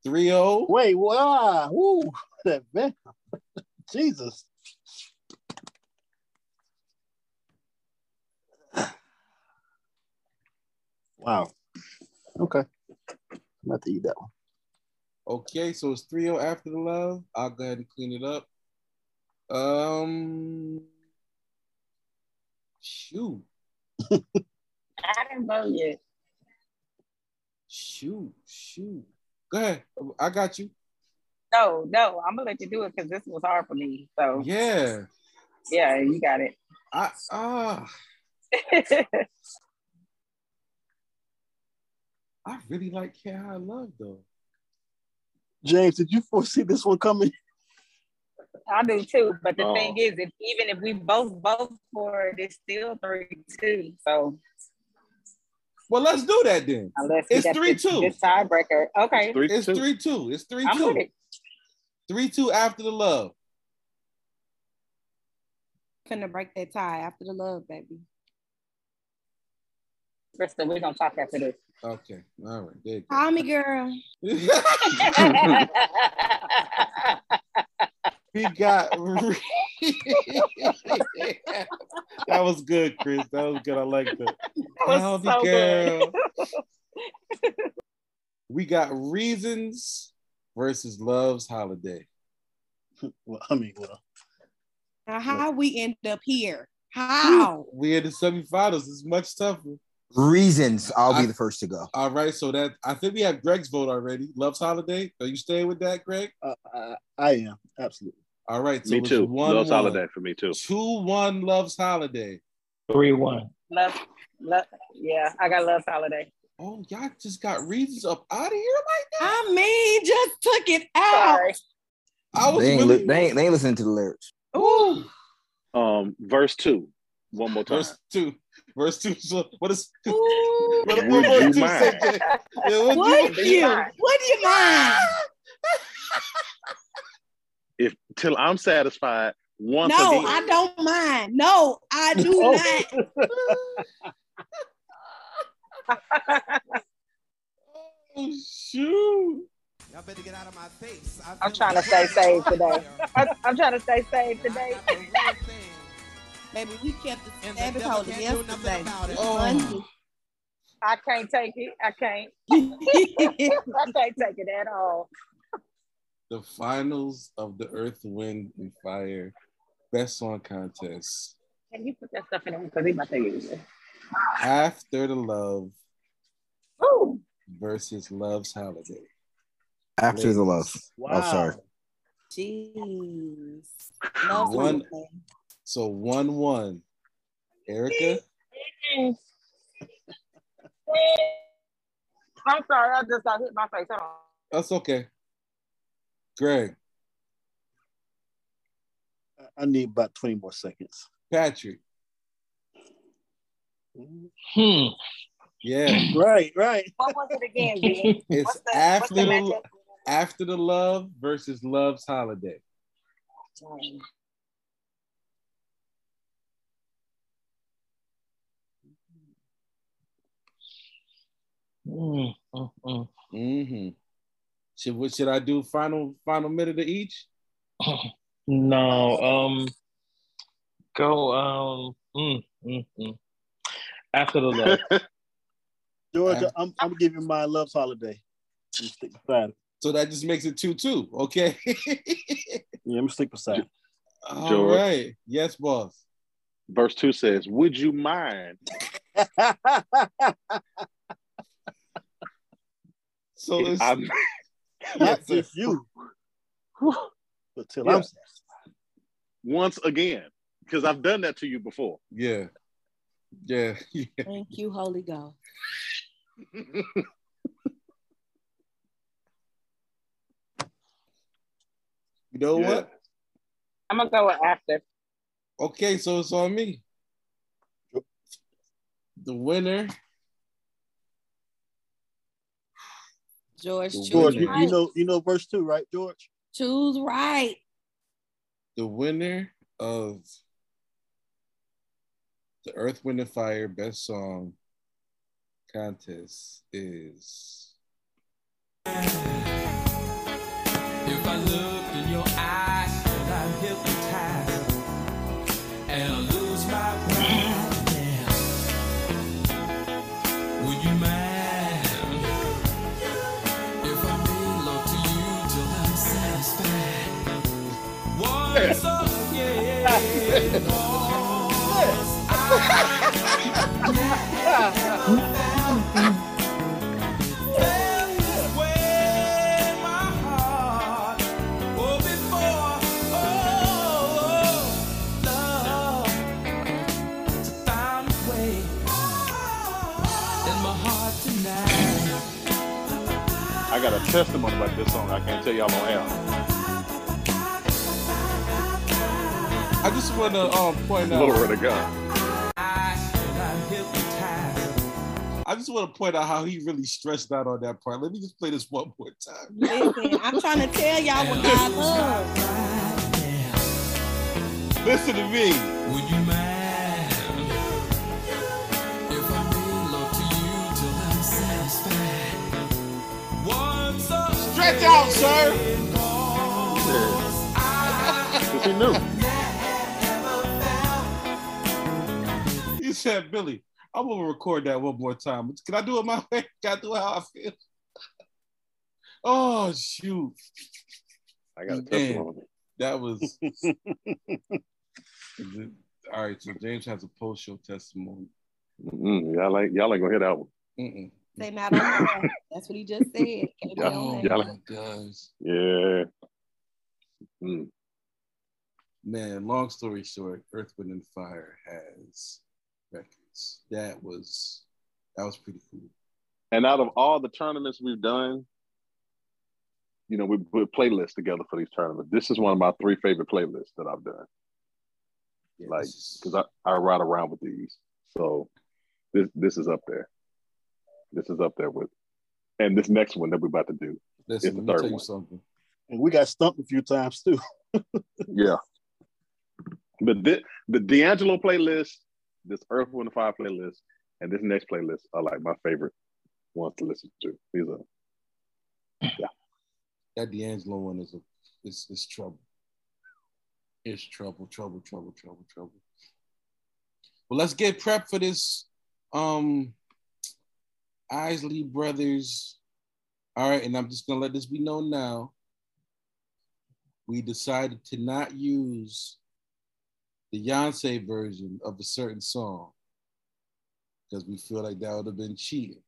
3-0. Wait, wow, woo, that man, Jesus. Wow. Okay. I'm about to eat that one. Okay, so it's 3-0 after the love. I'll go ahead and clean it up. Um shoot. I didn't vote yet. Shoot, shoot. Go ahead. I got you. No, no, I'm gonna let you do it because this was hard for me. So Yeah. yeah, you got it. I ah I really like Can't Hide Love though. James, did you foresee this one coming? I do too. But the Oh. thing is, if even if we both vote for it, it's still three two. So Well, let's do that then. unless we It's this, 3-2. this tiebreaker, okay, It's three two. It's three I'm with two. it. Three two after the love. Finna break that tie after the love, baby. Krista, we're gonna talk after this. Okay. All right. There you Call me, girl. we got that was good, Chris. That was good. I like that. was Call me so good. girl. we got reasons versus love's holiday. Well, I mean, well, Now, how we end up here? How? We in the semifinals. It's much tougher. Reasons I'll be the first to go. All right, so that I think we have Greg's vote already. Love's holiday. Are you staying with that, Greg? uh, I, I am absolutely. All right, so Me too. One, Love's one. holiday for me too. Two one loves holiday. Three one. love, love, yeah, I got love holiday. Oh, y'all just got reasons up out of here like that. I mean, just took it out. Sorry. I was They ain't, really li- they, ain't, they ain't listening to the lyrics. Ooh. Um, verse two, one more time. Verse two. Verse two. So what is Ooh, what, Would what you two mind? say, Yeah, what what do you? mind? What do you mind? If till I'm satisfied once No, again. I don't mind. No, I do Oh. not. Oh shoot. Y'all better get out of my face. I I'm trying to stay I'm safe today. I'm, I'm trying to stay safe today. Baby, we kept the and the Sabbath devil holy can't do nothing yesterday. Oh. I can't take it. I can't. I can't take it at all. the finals of the Earth, Wind, and Fire Best Song Contest. Can you put that stuff in there? Because he about to use it. After the Love Ooh. versus Love's Holiday. After the love. Oh, sorry. Jeez. Love One- something. So one one. Erica, I'm sorry, I just got hit my face. On. that's okay. Greg, I need about 20 more seconds. Patrick, Hmm. yeah. Right, right. What was it again, B? It's What's the- after what's the the after the love versus Love's Holiday. Mm, mm, mm. Mm-hmm. Should what should I do? Final final minute of each. No, um, go um, mm, mm, mm. after the love. Georgia, I'm, I'm gonna give you my love's holiday. I'm stick beside it. So that just makes it two two. Okay. Yeah, I'm gonna stick beside it. All right. Yes, boss. Verse two says, "Would you mind?" So it's I'm, Not just you, but till Yeah. I'm satisfied. once again, because I've done that to you before. yeah. Yeah. yeah. Thank you, Holy Ghost. You know Yeah. what? I'm gonna go with after. Okay, so it's on me. The winner, George, choose George, you, right. you know you know verse two, right, George? choose right. the winner of the Earth, Wind, and Fire Best Song contest is I got a testimony about this song. I can't tell y'all on air. I just want to um, point out. Glory to God. I and I'm hypnotized. I just want to point out how he really stressed out on that part. Let me just play this one more time. Listen, I'm trying to tell y'all what God loves. Listen to me. Would you mind if I made love to you till I'm satisfied? Once Stretch out, sir. Because he knew. Said, Billy, I'm gonna record that one more time. Can I do it my way? Can I do it how I feel? oh shoot. I got a Man. testimony. That was all right. So James has a post show testimony. Mm, y'all like y'all ain't gonna hear that one. Mm-mm. Say not on. That's what he just said. Can't be Yeah. Oh that. Y'all- my gosh. Yeah. Mm. Man, long story short, Earth, Wind, and Fire has records. That was that was pretty cool. And out of all the tournaments we've done, you know, we put playlists together for these tournaments. This is one of my three favorite playlists that I've done. Yeah, Like, because I, I ride around with these. So this this is up there. This is up there with and this next one that we're about to do. listen, it's the let me third tell you one. something. And we got stumped a few times too. Yeah. But the the D'Angelo playlist, this Earth, Wind, and Fire playlist, and this next playlist are like my favorite ones to listen to. These are yeah. That D'Angelo one is a is is trouble. It's trouble, trouble, trouble, trouble, trouble. Well, let's get prepped for this. Um Isley Brothers. All right, and I'm just gonna let this be known now. we decided to not use the Beyonce version of a certain song because we feel like that would have been cheating.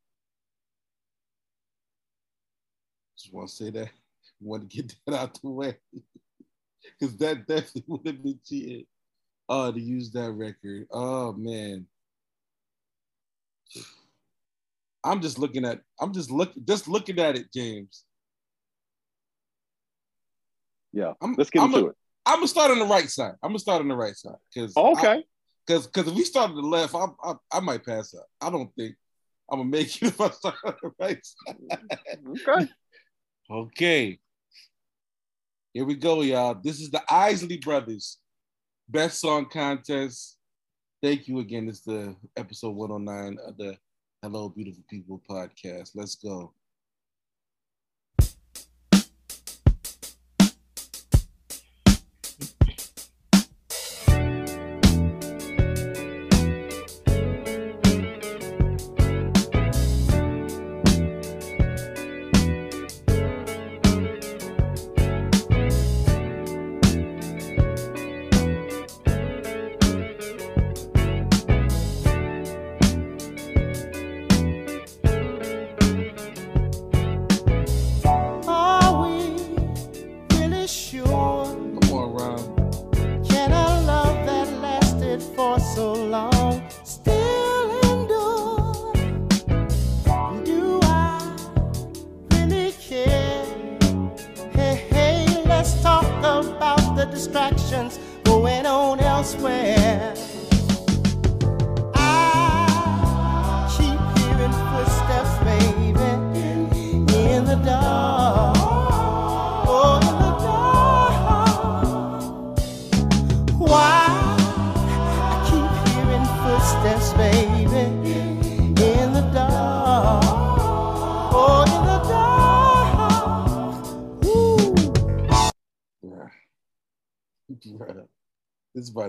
Just want to say that. Want to get that out the way because that definitely would have been cheating. Oh, to use that record. Oh man. I'm just looking at. I'm just look. Just looking at it, James. Yeah, I'm, let's get I'm into a- it. I'm gonna start on the right side. I'm gonna start on the right side because okay. Because because if we start on the left, I, I I might pass out. I don't think I'm gonna make it if I start on the right side. Okay. Okay. Here we go, y'all. This is the Isley Brothers Best Song Contest. Thank you again. It's the episode 109 of the Hello Beautiful People podcast. Let's go.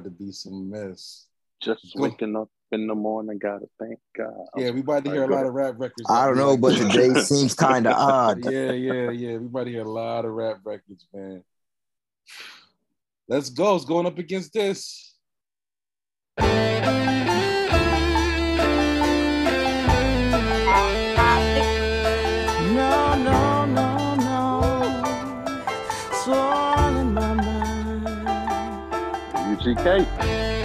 About to be some mess. Just Go. waking up in the morning, gotta thank God. Yeah, we about to hear a lot of rap records. I don't know, but today seems kind of odd. Yeah, yeah, yeah. We about to hear a lot of rap records, man. Let's go. It's going up against this. UGK.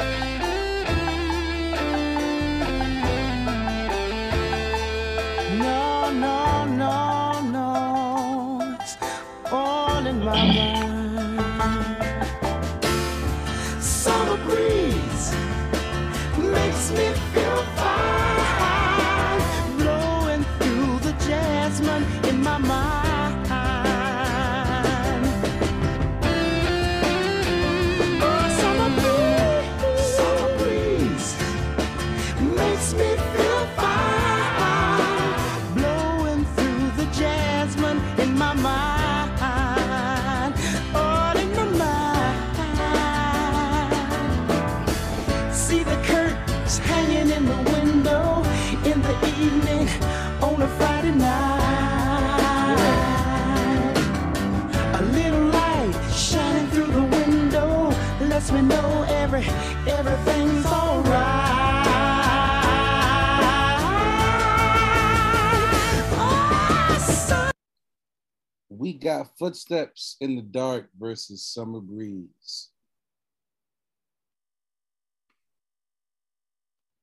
Footsteps in the Dark versus Summer Breeze.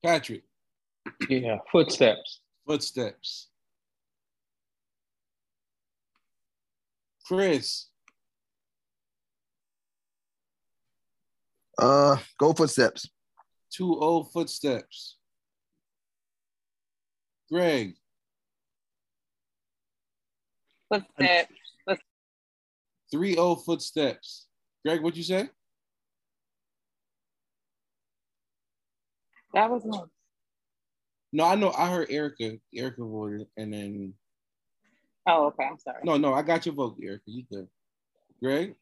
Patrick, Yeah, footsteps. Footsteps. Chris, Uh, go footsteps. two old footsteps. Greg, Footsteps. Three old footsteps. Greg, what'd you say? That was one. No, I know. I heard Erica. Erica voted, and then Oh, okay. I'm sorry. no, no. I got your vote, Erica. You good? Greg.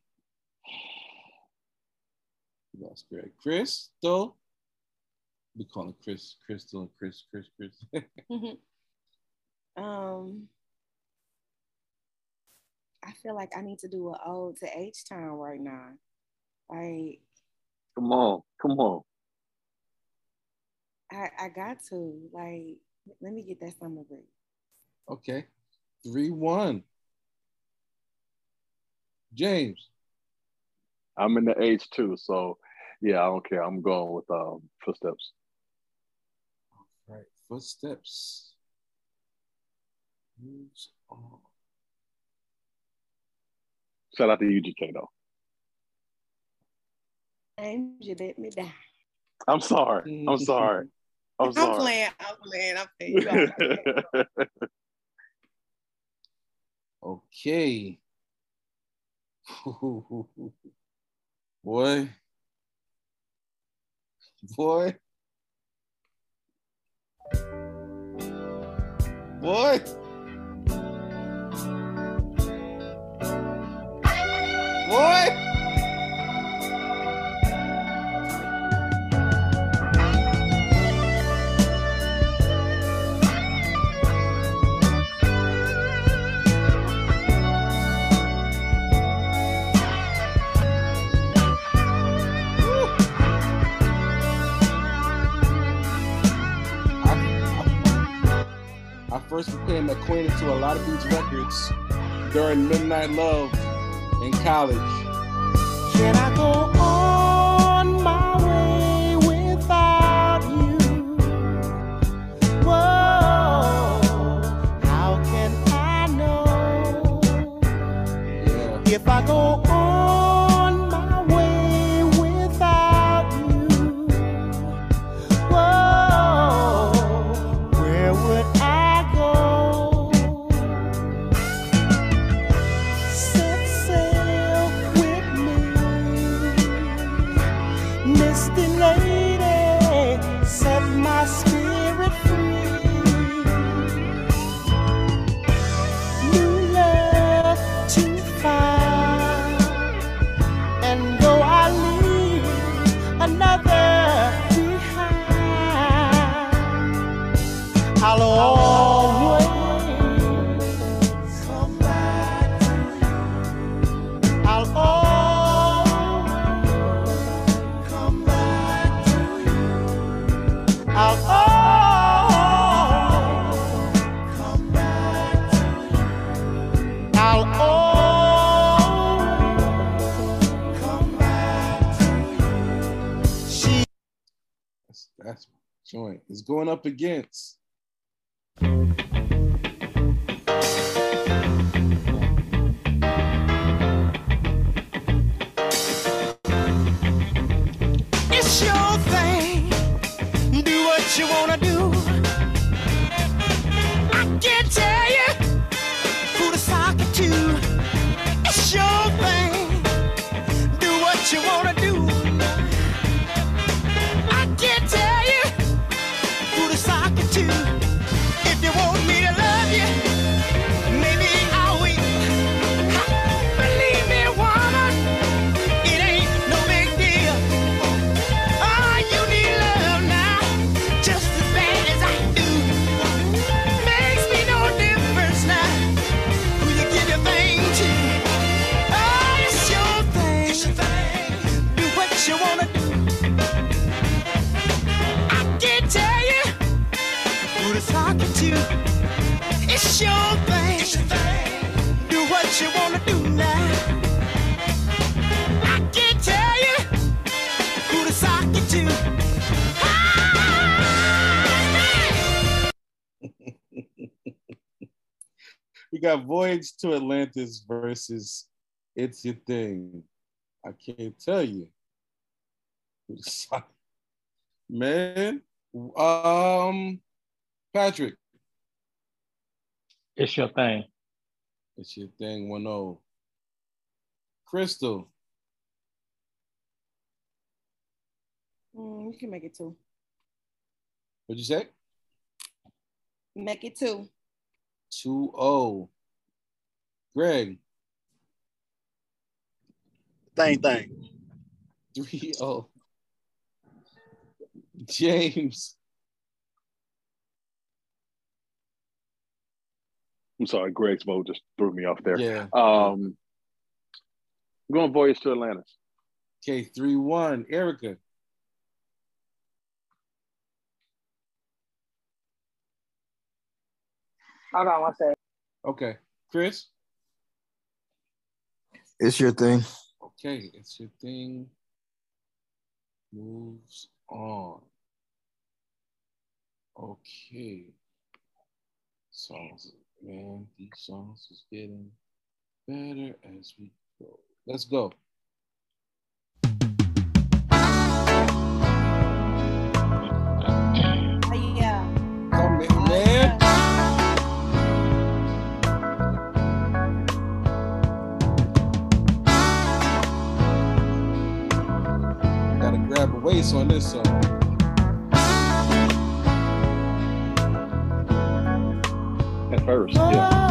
You lost Greg. Chris, though. We call him Chris, Crystal, and Chris, Chris, Chris. um, I feel like I need to do an ode to H Town right now. Like Come on, come on. I, I got to like let me get that summer break. Okay. 3 1. James. I'm in the age too, so yeah, I don't care. I'm going with um, footsteps. All right. Footsteps. Moves on. Shout out to UGK though. James, you let me down. I'm sorry. Mm-hmm. I'm sorry. I'm I'm sorry. playing. I'm playing. I'm playing. You all right. Okay. Boy. Boy. Boy. Boy. I, first became acquainted to a lot of these records during Midnight Love in college. Going up against. It's your thing. Do what you wanna do. I can't tell you who to sock it to. It's your got Voyage to Atlantis versus It's Your Thing. I can't tell you. Man, um, Patrick, It's your thing. it's your thing. One zero. Crystal, Mm, you can make it two. what'd you say? Make it two. Two zero. Greg. Thing thing. 3 0. James. I'm sorry, Greg's vote just threw me off there. Yeah. Um, I'm going Voyage to Atlantis. Okay, 3 1. Erica. Hold on one second. Okay. Chris? It's your thing. Okay, it's your thing. Moves on. Okay. Songs, man, these songs is getting better as we go. Let's go. type of waist on this song. At first, yeah.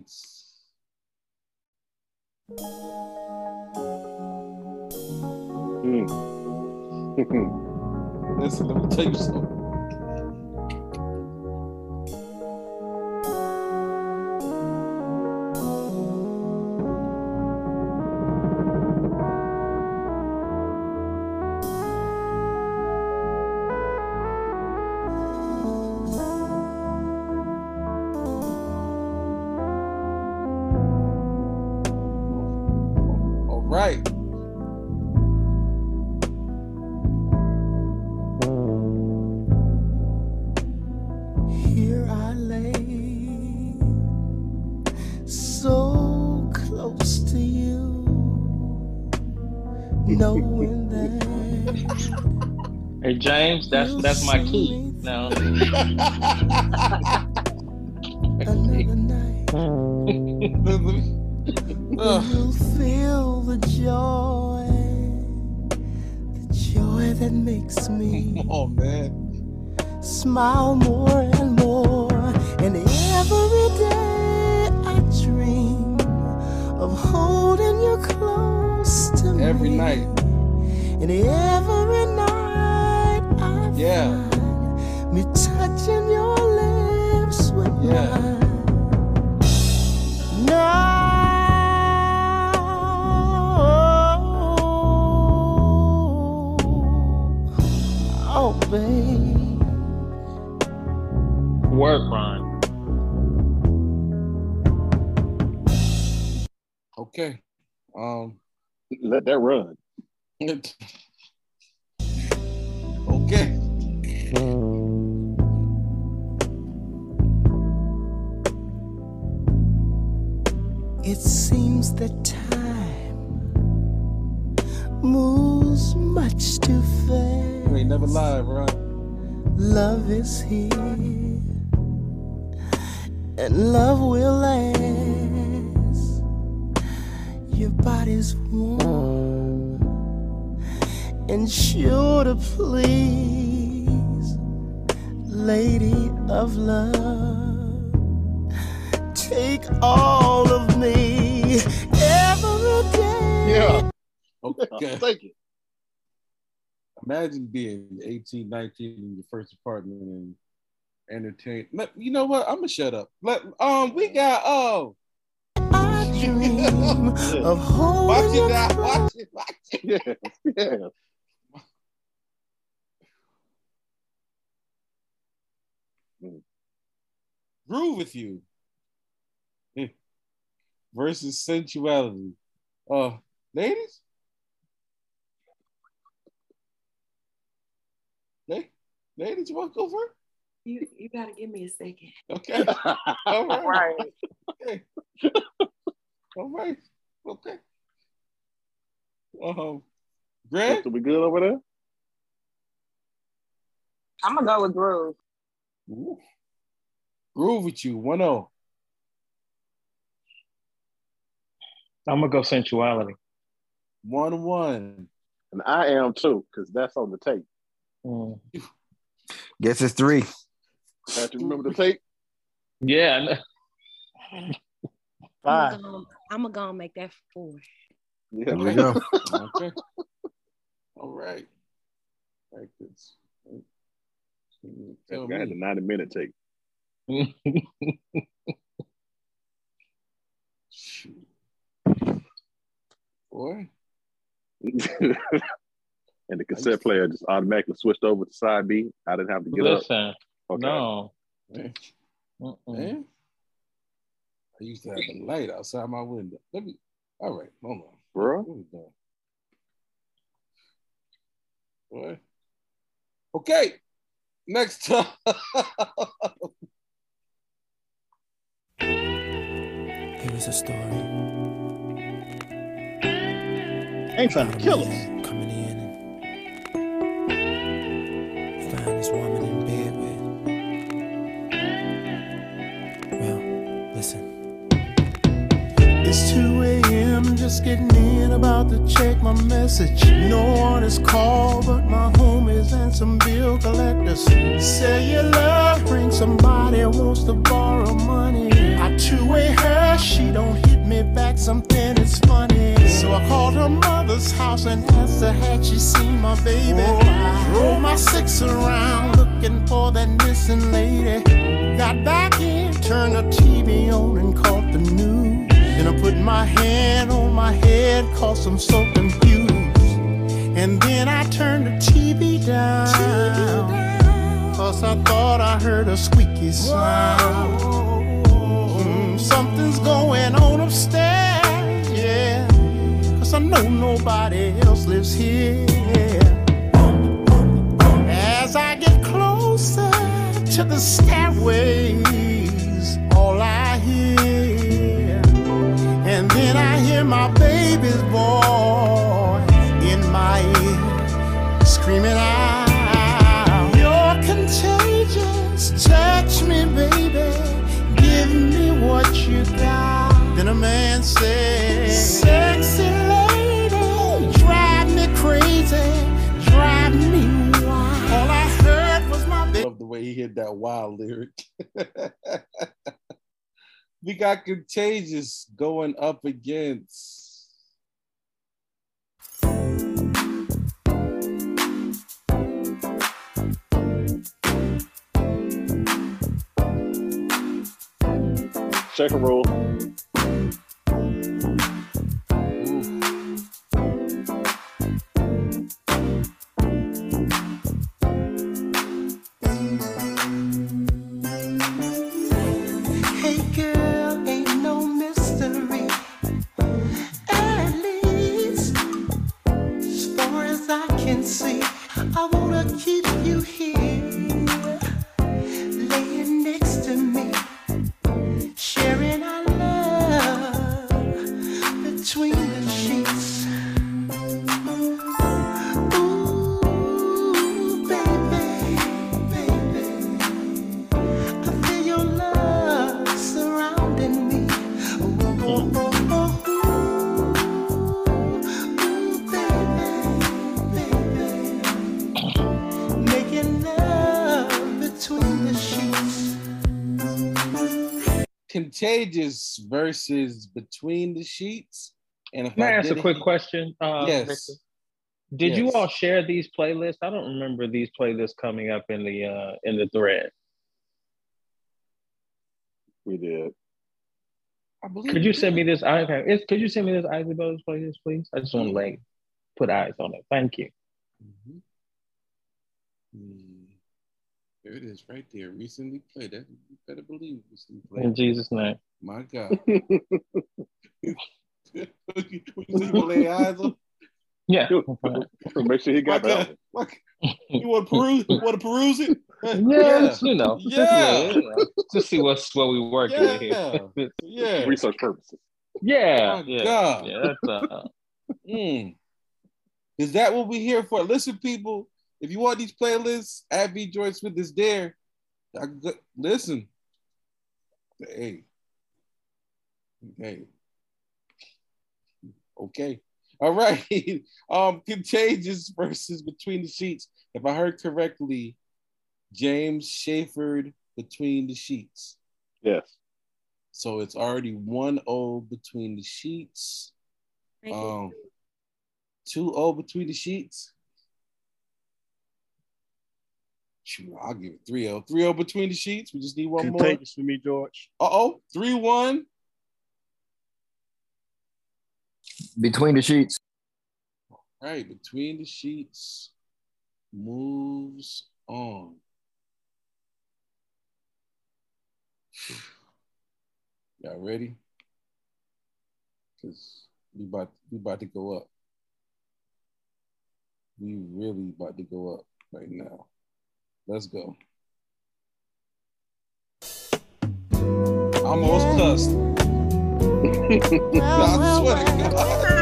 audience. Mm. Listen, let me tell you something. That's my key. Não. imagine being 18, 19 in your first apartment and entertain. Let, you know what? I'm gonna shut up. Let um, we got oh. Dream of watch it now. Watch it. Watch it. Yeah. Groove with you versus sensuality. Uh, ladies, Ladies, you want to go first? You you gotta give me a second. Okay. All right. Right. Okay. All right. Okay. Um, Greg? So we good over there? I'm gonna go with Groove. Ooh. Groove with you. 1 0. I'm gonna go sensuality. 1 1. And I am too, because that's on the tape. Mm. Guess it's three. Have to remember the tape? Yeah. I know. Five. I'm gonna, I'm gonna go make that four. Yeah. Here we go. Okay. All right. Like this. Tell I had me. the 90 minute tape. Boy. and the cassette player just automatically switched over to side B. I didn't have to get Listen, up. Okay. no. Man. Man. I used to have a light outside my window. Let me. All right, hold on. Bro. What we doing? Boy. Okay. Next time. Here is a story. Ain't trying to kill us. It's 2 a.m. just getting in about to check my message. No one is called but my homies and some bill collectors. Cellular ring, somebody wants to borrow money. I two-way her, she don't hit me back, something is funny. So I called her mother's house and asked her had she seen my baby. Roll my six around looking for that missing lady. Got back in, turned the TV on and caught the news. Then I put my hand on my head, cause I'm so confused. And then I turned the TV down. Cause I thought I heard a squeaky sound. Mm, something's going on upstairs, yeah. Cause I know nobody else lives here. As I get closer to the stairways, my baby's voice in my ear, screaming out, You're contagious, touch me, baby, give me what you got. Then a man says, Sexy lady, drive me crazy, drive me wild. All I heard was my baby. love the way he hit that wild lyric. we got Contagious going up against. And roll. Contagious versus Between the Sheets. And if May I I ask a quick it- question? Uh, Yes. Victor? Did you all share these playlists? I don't remember these playlists coming up in the uh, in the thread. We did. I believe. Could you send me this iPad? Is, could you send me this Isley Brothers playlist, please? I just want to like put eyes on it. Thank you. Mhm. Hmm. There it is, right there. Recently played. That you better believe recently played. In Jesus' name. My God. you say you gonna lay eyes on? Yeah. Make sure he got that. God. You want to peruse? You want to peruse it? Yeah, you know, just, Yeah. you just see what's what we working with here. Yeah. Yeah. Research purposes. yeah, My yeah, God. yeah. That's uh, Mm. Is that what we're here for? Listen, people, if you want these playlists, Abby Joy Smith is there. I go- listen. Hey. Hey. Okay. All right. um, contagious versus between the sheets. If I heard correctly, James Shaford between the sheets. Yes. So it's already 1-0 between the sheets. Um, 2-0 between the sheets. Shoot, I'll give it 3-0. 3-0 between the sheets. We just need one more. Contagious for me, George. Uh-oh. 3-1. Between the sheets. All right. between the sheets moves on. Y'all ready? Cause we about we about to go up. We really about to go up right now. Let's go. I'm almost cussed. I swear to God.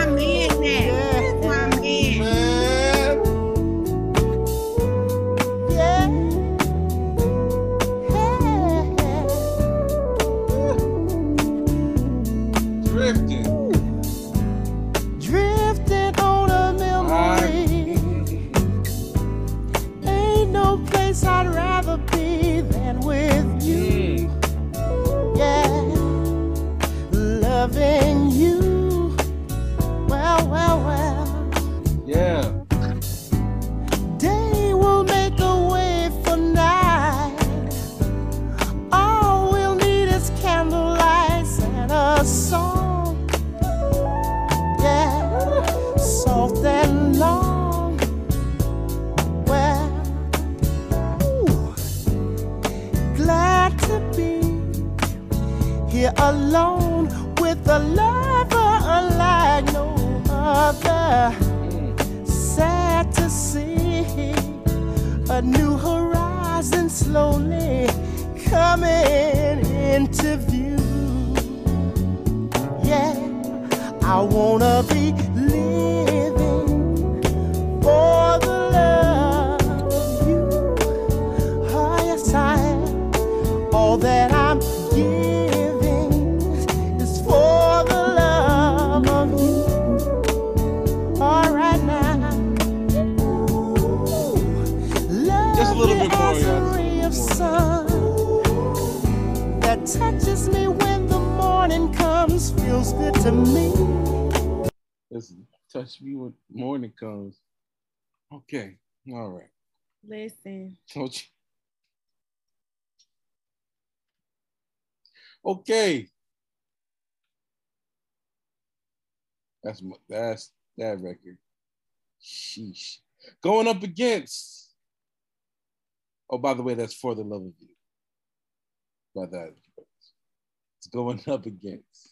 A lover unlike no other sad to see a new horizon slowly coming into view. Yeah, I wanna be living for the love of you. Oh, yes, I. All that I'm to me. Listen, touch me when morning comes. Okay. All right. Listen. Don't you? Okay. That's my, that's that record. Sheesh. Going up against. Oh, by the way, that's for the love of you. By that, it's going up against.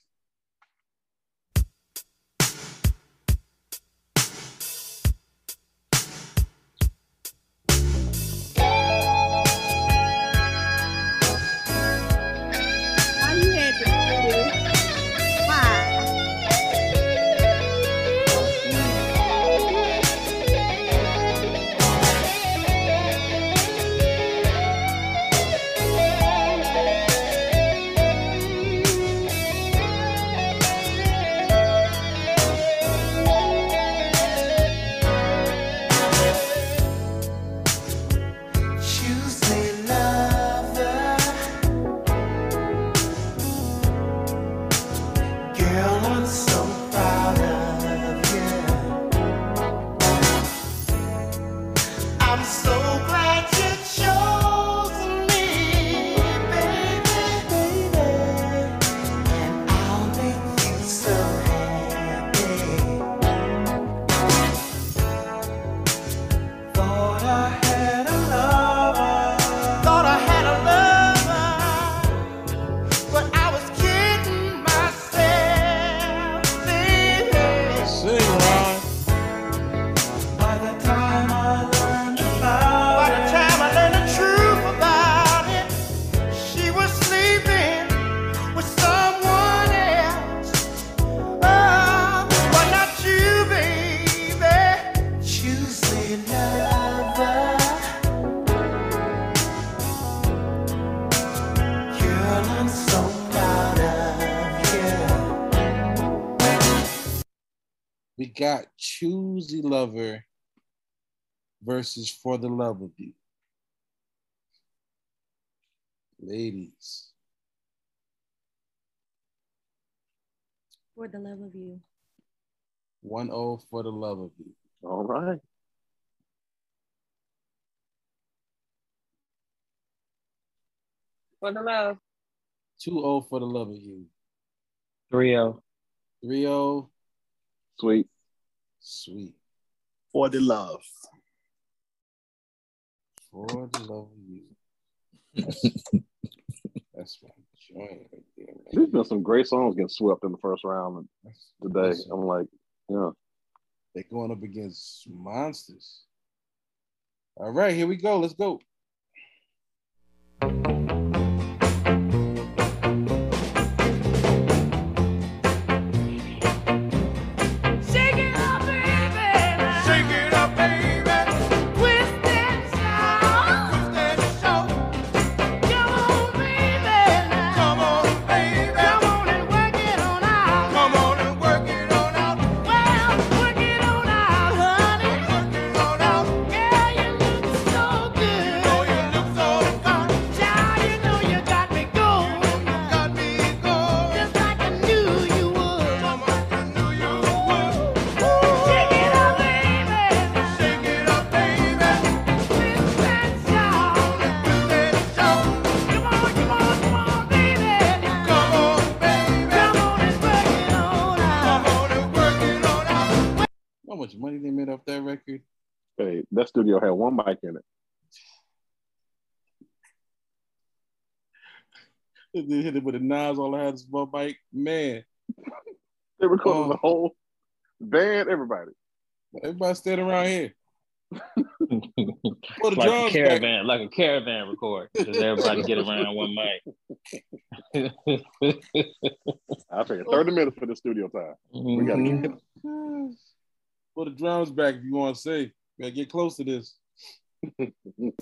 Versus For the Love of You. Ladies. For the love of you. 1 0 for the love of you. All right. For the love. 2 0 for the love of you. 3 0. 3 0. Sweet. Sweet. For the love. For the love of you. That's, my joint right there, man. There's been some great songs getting swept in the first round today. listen, I'm like, yeah. They're going up against monsters. All right, here we go. Let's go. How much money they made off that record? Hey, that studio had one mic in it. They hit it with a Nas, all I had is one mic. Man, They recorded Oh. the whole band, everybody. everybody standing around here. Pull the like a drums back. caravan, like a caravan record. Because everybody get around one mic. I figured 30 minutes for the studio time. We gotta keep mm-hmm. it. Pull the drums back if you want to say. Gotta get close to this.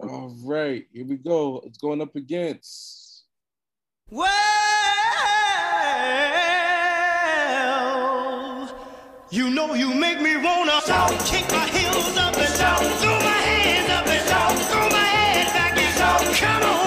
All right, here we go. It's going up against Well, you know you make me wanna shout, kick my heels up and shout, throw my hands up and shout, throw my head back and shout. Come on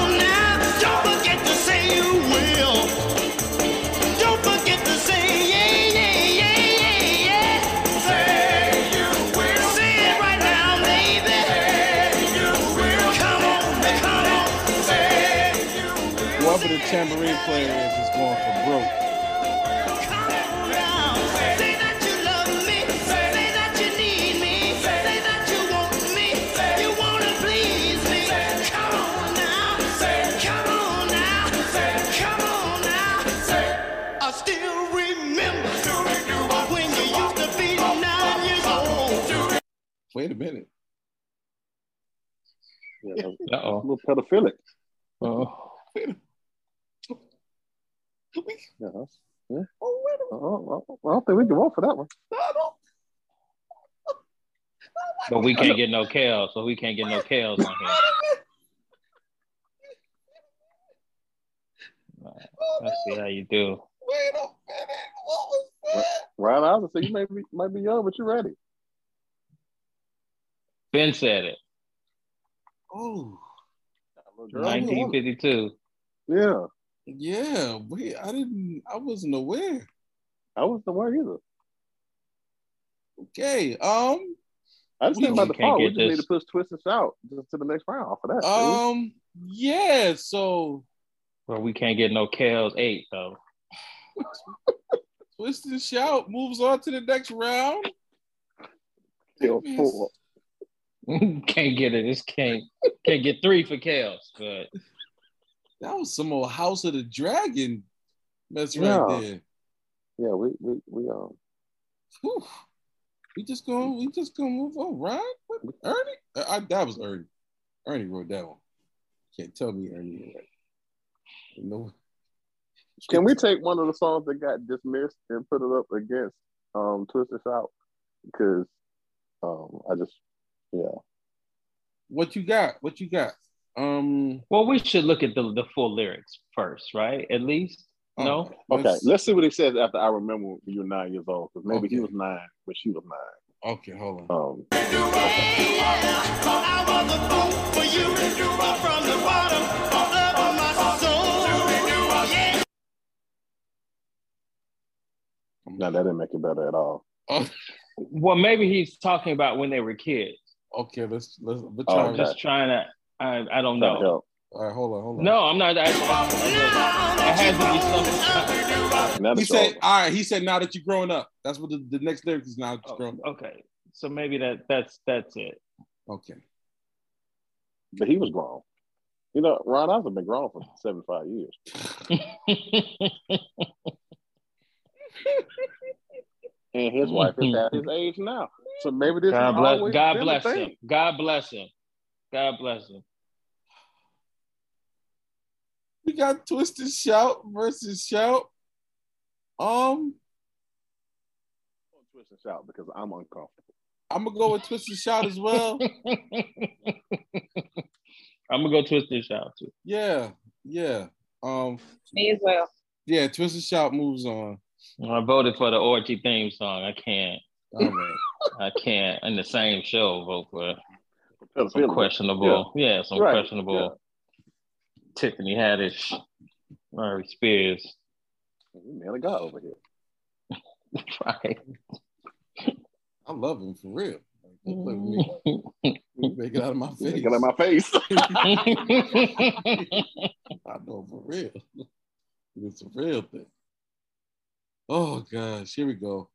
you used to be nine years old. Wait a minute. Yeah, a Uh-oh. little pedophilic. Oh. Yeah. that's- yeah. Oh, oh, I don't think we can vote for that one. Oh, but we can't get no Kells, so we can't get no Kells on here. Let's see how you do. Wait a minute. What was that? Ryan Iverson said you may be might be young, but you're ready. Ben said it. Oh, 1952. Yeah, yeah. Wait, I didn't. I wasn't aware. I wasn't aware either. Okay. Um. I just We think by can't default, we get just need to push Twist and Shout just to the next round off of that. Um. Yeah. So Well, we can't get no Kells 8, though. twist and shout moves on to the next round. Still four. can't get it. This can't can't get three for Kells, but That was some old House of the Dragon mess right there. Yeah, we we we um Whew. We just gonna we just gonna move on, right? What, Ernie? Uh, I, that was Ernie. Ernie wrote that one. Can't tell me Ernie. ain't right. You know. Can we take one of the songs that got dismissed and put it up against um Twist and Shout? Because um I just yeah. What you got? What you got? Um. well, we should look at the the full lyrics first, right? At least. No. Okay, let's see what he says after I remember when you were nine years old, because maybe he was nine, but she was nine. Okay, hold on. Um, now that didn't make it better at all. Oh, Well, maybe he's talking about when they were kids. okay, let's let's let's Oh, try. I'm just trying to. I, I don't know. help. All right, hold on, hold on. No, I'm not. I, I, it has to be something. He said, all right, he said, now that you're growing up. That's what the, the next lyric is now that Oh, grown up. okay, so maybe that that's that's it. Okay. but he was grown. You know, Ron Isley been grown for 75 years. And his wife is at his age now. So maybe this God is bless. always God been a bless thing. him. God bless him. God bless him. We got Twist and Shout versus Shout. Um, Twist and shout because I'm uncomfortable. I'm gonna go with Twist and Shout as well. I'm gonna go twist this out too. Yeah, yeah. Um, Me as well. yeah, Twist and Shout moves on. I voted for the orgy theme song. I can't. All right. I can't in the same show vote for some Pedophilia. questionable. Yeah, some Right, questionable. Tiffany Haddish, Aries Spears. We Man of God over here. Right. I love him for real. Like, play with me. Mm-hmm. Make it out of my face. Get out of my face. I know for real. It's a real thing. Oh gosh, here we go.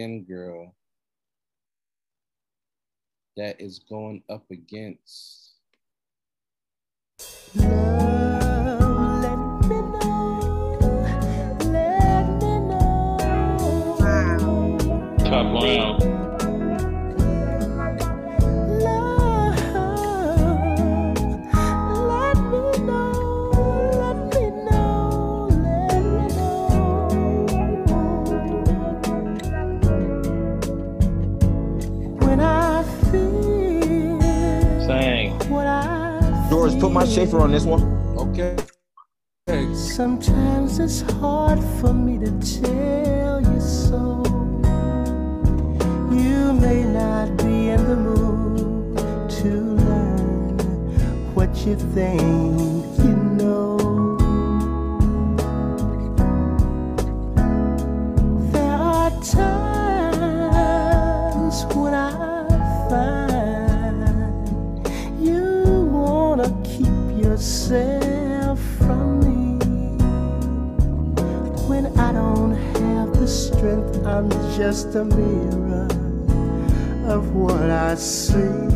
Again, girl. That is going up against. I George, put my Schaefer on this one. Okay. Okay. Sometimes it's hard for me to tell you so. You may not be in the mood to learn what you think you know. There are times I'm just a mirror of what I see.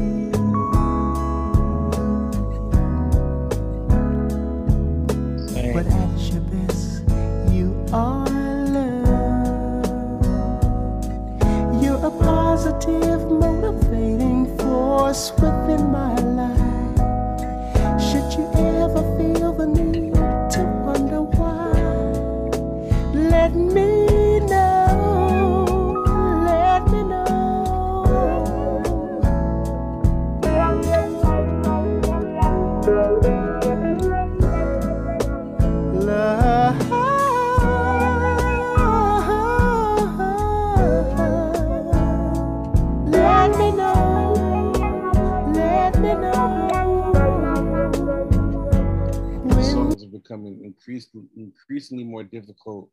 Increasingly more difficult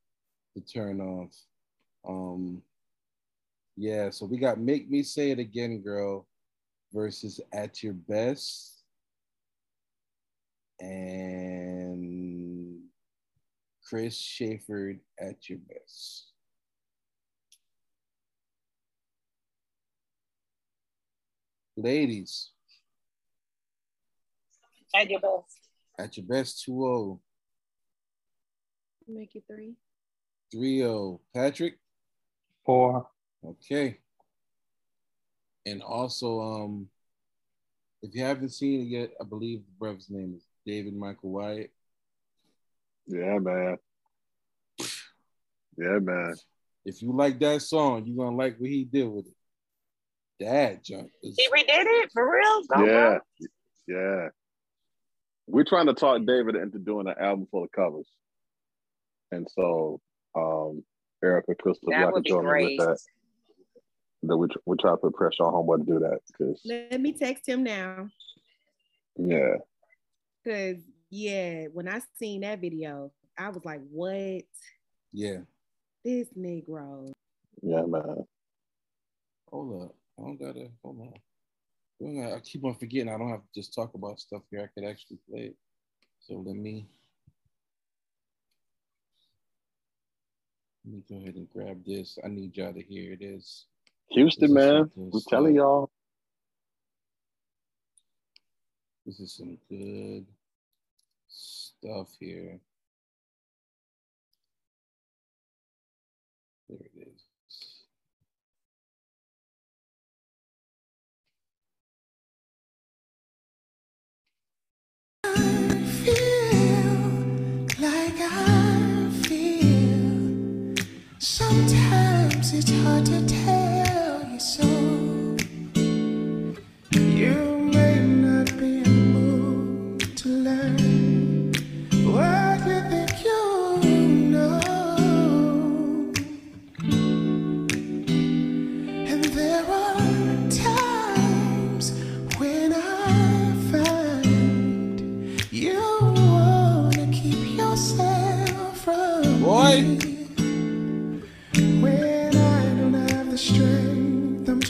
to turn off. Um, yeah, so we got "Make Me Say It Again, Girl" versus "At Your Best," and Chris Schaefer "At Your Best." Ladies, At your best. at your best 2 0, Make it three. 3 0. Patrick? Four. Okay. And also, um, if you haven't seen it yet, I believe the brother's name is David Michael Wyatt. Yeah, man. Yeah, man. If you like that song, you're gonna like what he did with it. That junk is He redid it for real. Go, Yeah, bro. yeah. We're trying to talk David into doing an album full of covers, and so um, Erica Crystal That got would to be join me great. with that. That we we try to put pressure on homeboy to do that because Let me text him now. yeah, Cause yeah, when I seen that video, I was like, what? yeah. This Negro. yeah, man. Hold up. I don't gotta hold on. I don't gotta- I keep on forgetting I don't have to just talk about stuff here. I could actually play it. So let me let me go ahead and grab this. I need y'all to hear this. Houston, This man. I'm telling y'all. This is some good stuff here. Hard to tell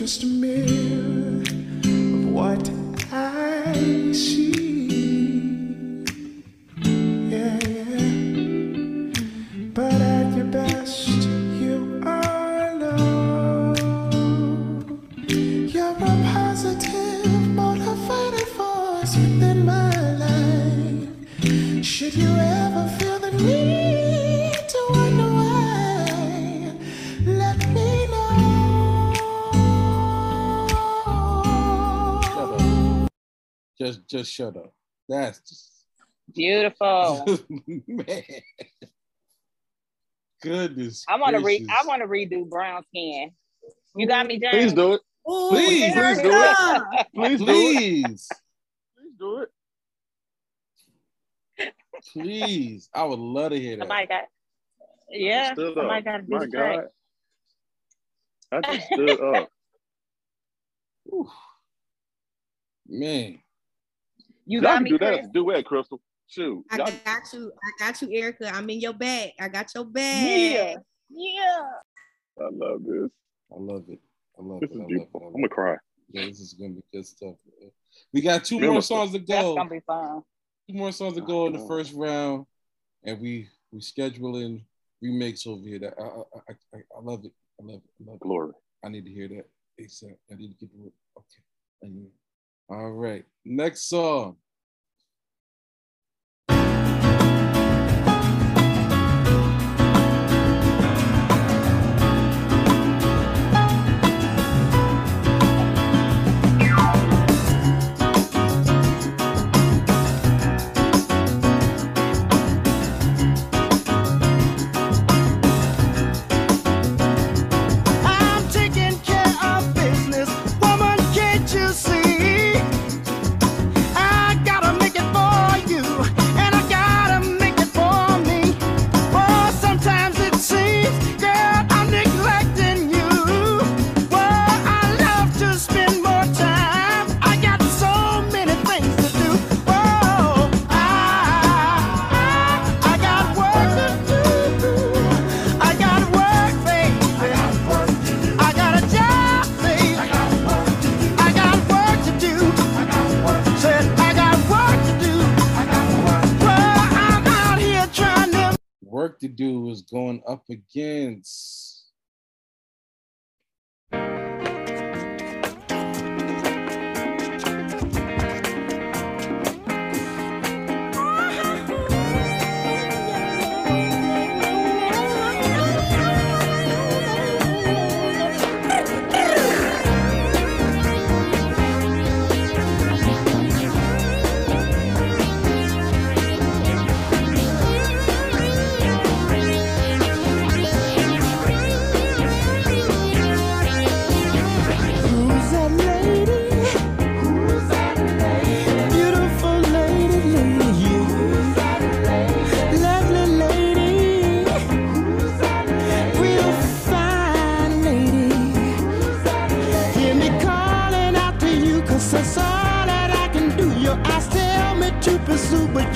just a mirror Just just shut up. That's just Beautiful. man. Goodness. I want to read. I want to redo Brown Skin. You got me, James. Please do it. Ooh, Please, please do it. Erica. Please do it. Please. Please do it. Please. I would love to hear that. Somebody got. Yeah. Stood Somebody up. got to do My. God. I just stood up. Whew. Man. You Y'all got can me, do Chris. that as a duet, Crystal. Shoot. I Y'all- got you. I got you, Erica. I'm in your bag. I got your bag. Yeah. Yeah. I love this. I love it. I love This it. is I love beautiful. it. I I'm gonna it. cry. Yeah, this is gonna be good stuff. We got two Remember- more songs to go. That's gonna be fun. Two more songs to go in the first round, and we we scheduling remakes over here. That I I, I, I love it. I love it. I love it. Glory. I need to hear that ASAP. I need to get to it. Okay. And- All right. Next song. Up against.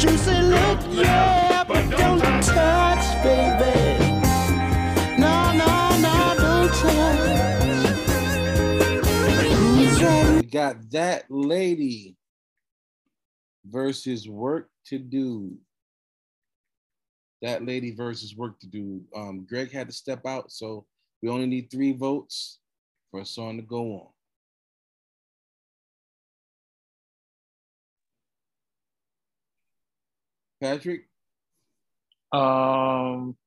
You say, look, yeah, but don't touch, baby. No, no, no, don't touch. We got that lady versus work to do. That lady versus work to do. Um, Greg had to step out, so we only need three votes for a song to go on. Patrick, Um,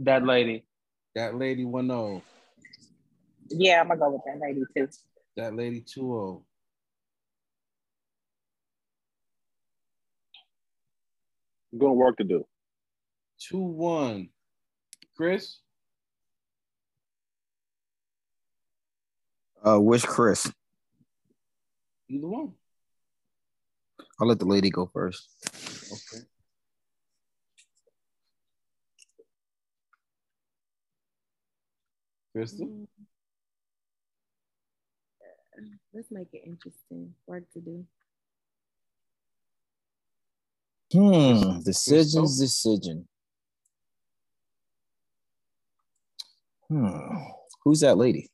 that lady. that lady 1 0. Yeah, I'm gonna go with that lady too. That lady 2 0. I'm going to work to do. 2 1. Chris, Uh, which Chris. either one. I'll let the lady go first. Okay. Crystal? Let's make it interesting. Work to do. Hmm. Decisions, decision. Hmm. Who's that lady?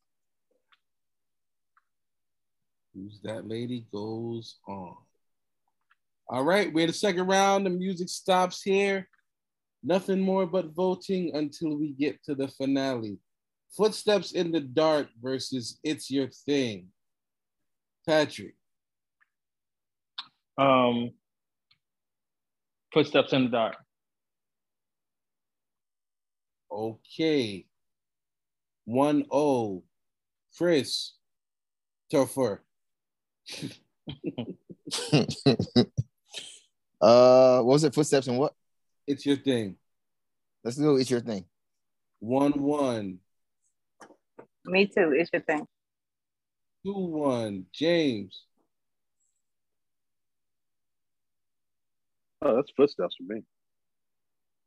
Who's that lady goes on. All right, we're in the second round. The music stops here. Nothing more but voting until we get to the finale. Footsteps in the Dark versus It's Your Thing. Patrick, Um, footsteps in the dark. okay. 1 0. Chris, tougher. uh, what was it? Footsteps and what? It's Your Thing. Let's do it's your thing. 1 1. Me too. It's your thing. 2 1. James, Oh, that's footsteps for me.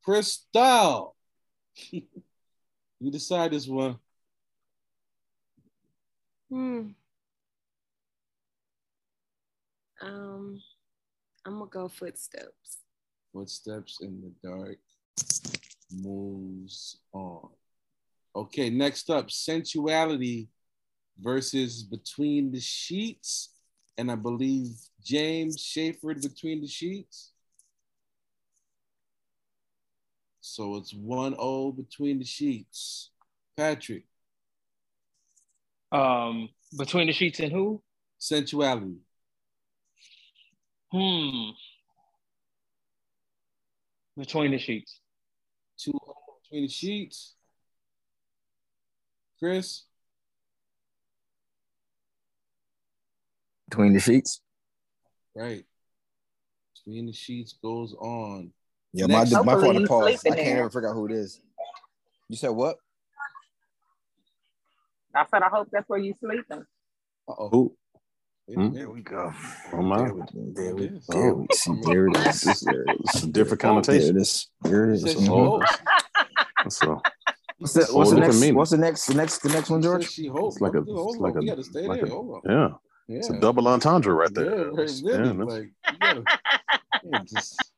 Crystal. you decide this one. Hmm. Um, I'm gonna go footsteps. Footsteps in the dark moves on. Okay, next up, sensuality versus between the sheets. And I believe James Schaefered between the sheets. So it's 1 0 between the sheets. Patrick, Um, between the sheets and who? sensuality. Hmm. Between the sheets. 2 0 between the sheets. Chris, Between the sheets. right. Between the sheets goes on. Yeah, Next. my my Hopefully fault to you pause. I can't there. ever figure out who it is. You said what? I said I hope that's where you sleeping. Uh oh. Who? There Hmm? there we go. Oh, my. There we, there we, There it is. there we see. There it is. There It's is. a different There connotation. it is. There it He is. said she Mhm. hopes. That's a, What's the, what's the next? meaning. What's the next? The next? The next one, George? she hopes. it's like a, Hold it's hold like on. You a, gotta stay like there. a, Hold on. yeah. Yeah. It's a double entendre right Yeah, there. right, That's- really. yeah, that's- like you gotta you can't just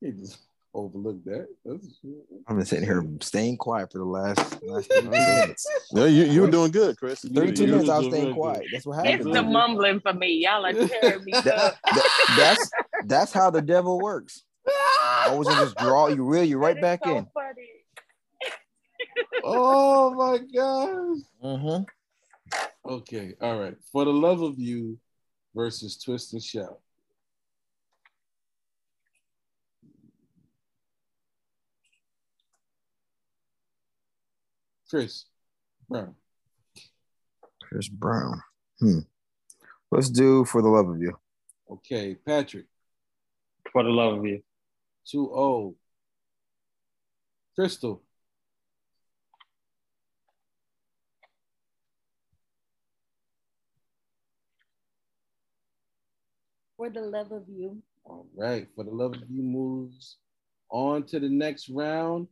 you just overlook that. I've been sitting here staying quiet for the last, last 32 minutes. No, you you were doing good, Chris. You- 32 you- minutes, I was staying real quiet. good. That's what happened. It's happens. the mumbling for me. Y'all are tearing me That- up. that- that's that's how the devil works. Always just draw you, reel you right back so in. funny. Oh my gosh. Mm-hmm. Okay, all right. For the love of you versus Twist and Shout. Chris Brown. Chris Brown. Hmm. Let's do for the love of you. Okay, Patrick. For the love of you. 2 0. Crystal. For the love of you. All right. For the love of you moves on to the next round.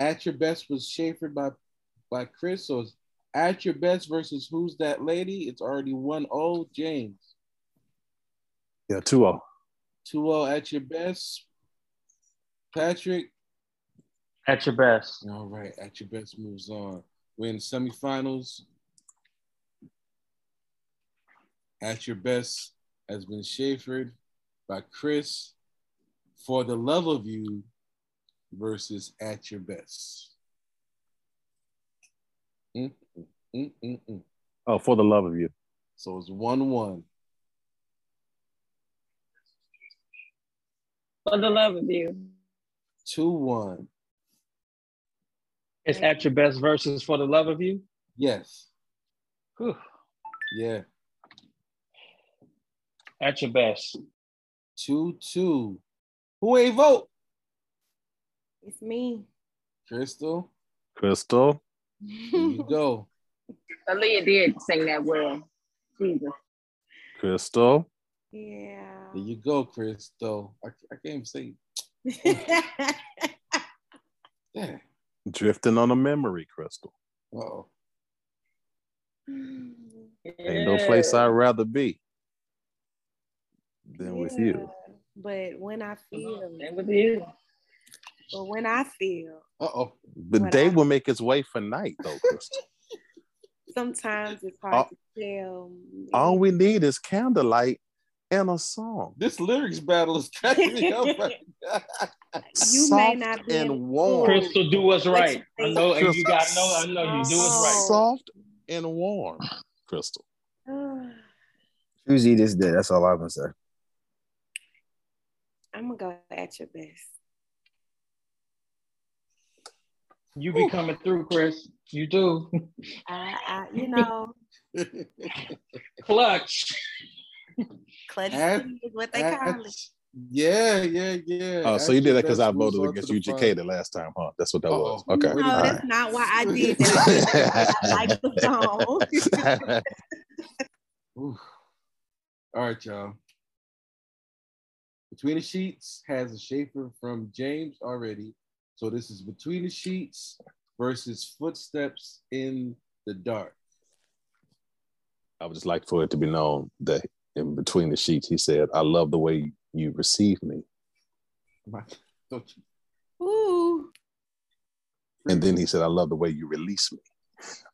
At your best was Schaefer by by Chris. So it's at your best versus who's that lady? It's already 1-0. James. Yeah, 2 0. 2-0 at your best. Patrick. At your best. All right, at your best moves on. We're in the semifinals. At your best has been Schaefered by Chris. For the love of you versus at your best. Mm, mm, mm, mm, mm. Oh, for the love of you. So it's 1 1. For the love of you. 2 1. It's at your best versus for the love of you. Yes. Whew. Yeah. At your best. 2 2. Who ain't vote? It's me. Crystal. Crystal. There you go. Aaliyah did sing that well. Jesus. Crystal. Yeah. There you go, Crystal. I, I can't even say. Yeah. Drifting on a memory, Crystal. Uh-oh. Ain't no place I'd rather be than with you. But when I feel, And with you. but when I feel, Uh-oh. But What day I- will make its way for night, though, sometimes it's hard All- to tell. All we need is candlelight and a song. This lyrics battle is cracking me up. right now. You may Soft not be and able- warm. Crystal, do what's right. I know, and you Crystal. got know. I know you do what's right. Soft and warm, Crystal. Choose this day. That's all I'm gonna say. I'm gonna go at your best. You be coming through, Chris. You do. I, I you know, Clutch. clutch At- is what they at- call it. yeah, yeah, yeah. Oh, so you did that because I voted against the UGK final. the last time, huh? That's what that was. Uh-oh. Okay. No, minute. that's not why I did that. I like the song. All right, y'all. Between the Sheets has a Schaefer from James already. So this is Between the Sheets versus Footsteps in the Dark. I would just like for it to be known that in between the sheets, he said, I love the way you receive me. Don't you? Ooh. And then he said, I love the way you release me.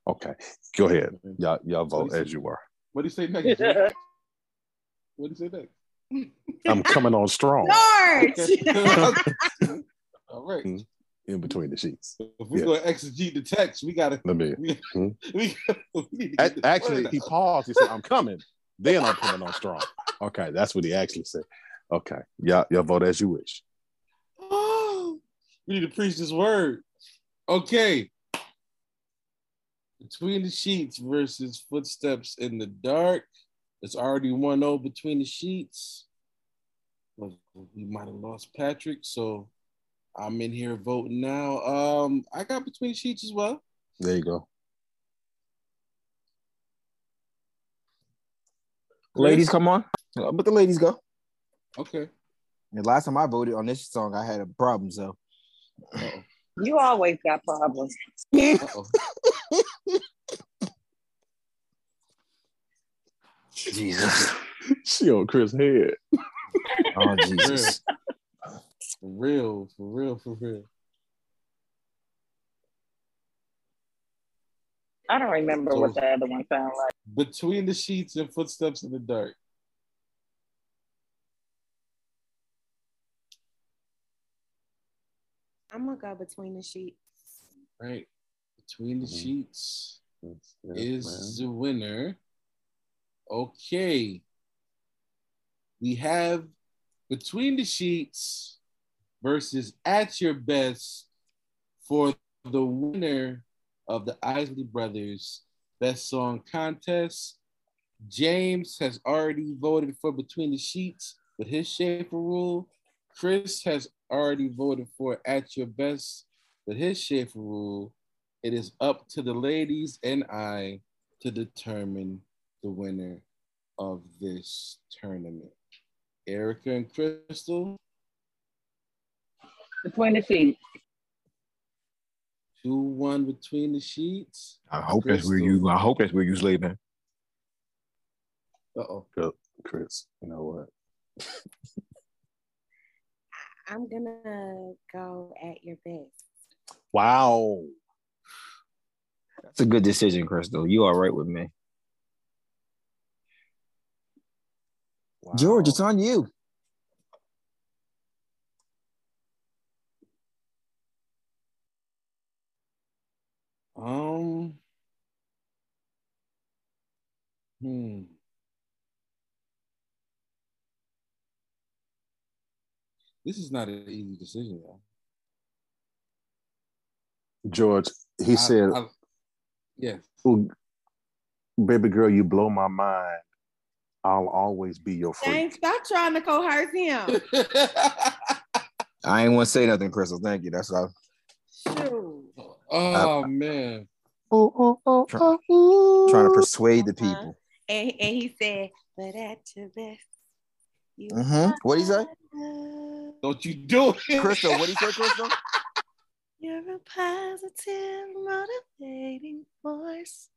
Okay. Go ahead. Y'all, y'all vote as you are. What do you say next? What do you say next? I'm coming on strong George. All right. in between the sheets. If we're Yeah. going to exegete the text, we got to. Let me. We, Hmm? we, we A- Actually, he paused. He said, I'm coming. Then I'm coming on strong. Okay. That's what he actually said. Okay. Y'all, y'all vote as you wish. we need to preach this word. Okay. Between the Sheets versus Footsteps in the Dark. It's already 1 0 between the sheets. Well, we might have lost Patrick, so I'm in here voting now. Um, I got between sheets as well. There you go. Ladies, come on. But the ladies go. Okay. The last time I voted on this song, I had a problem. So Uh-oh. You always got problems. Jesus. She on Chris' head. Oh Jesus. For real, for real, for real. I don't remember what the other one sounded like. Between the sheets and footsteps in the dark. I'm gonna go between the sheets. Right. Between the Mhm. sheets Yes, yes, is man. the winner. Okay. We have Between the Sheets versus At Your Best for the winner of the Isley Brothers Best Song Contest. James has already voted for Between the Sheets with his Schaefer rule. Chris has already voted for At Your Best with his Schaefer rule. It is up to the ladies and I to determine the winner of this tournament. Erica and Crystal, Between the sheets. two one between the sheets. I hope that's where you. I hope that's where you sleeping. Uh oh. Good, Chris. You know what? I'm gonna go at your best. Wow. That's a good decision, Crystal. You all right with me? Wow. George, it's on you. Um. Hmm. This is not an easy decision, though. George, he I- said, I- yes. "Ooh, baby girl, you blow my mind. I'll always be your Dang, freak. stop trying to coerce him. I ain't want to say nothing, Crystal. Thank you. That's all. Shoot. oh man. Oh, oh, oh, Try- oh, ooh. Trying to persuade the people. And, and he said, but at your best. You Mm-hmm. What he say? Don't you do it. Crystal, what he say, Crystal? You're a positive, motivating force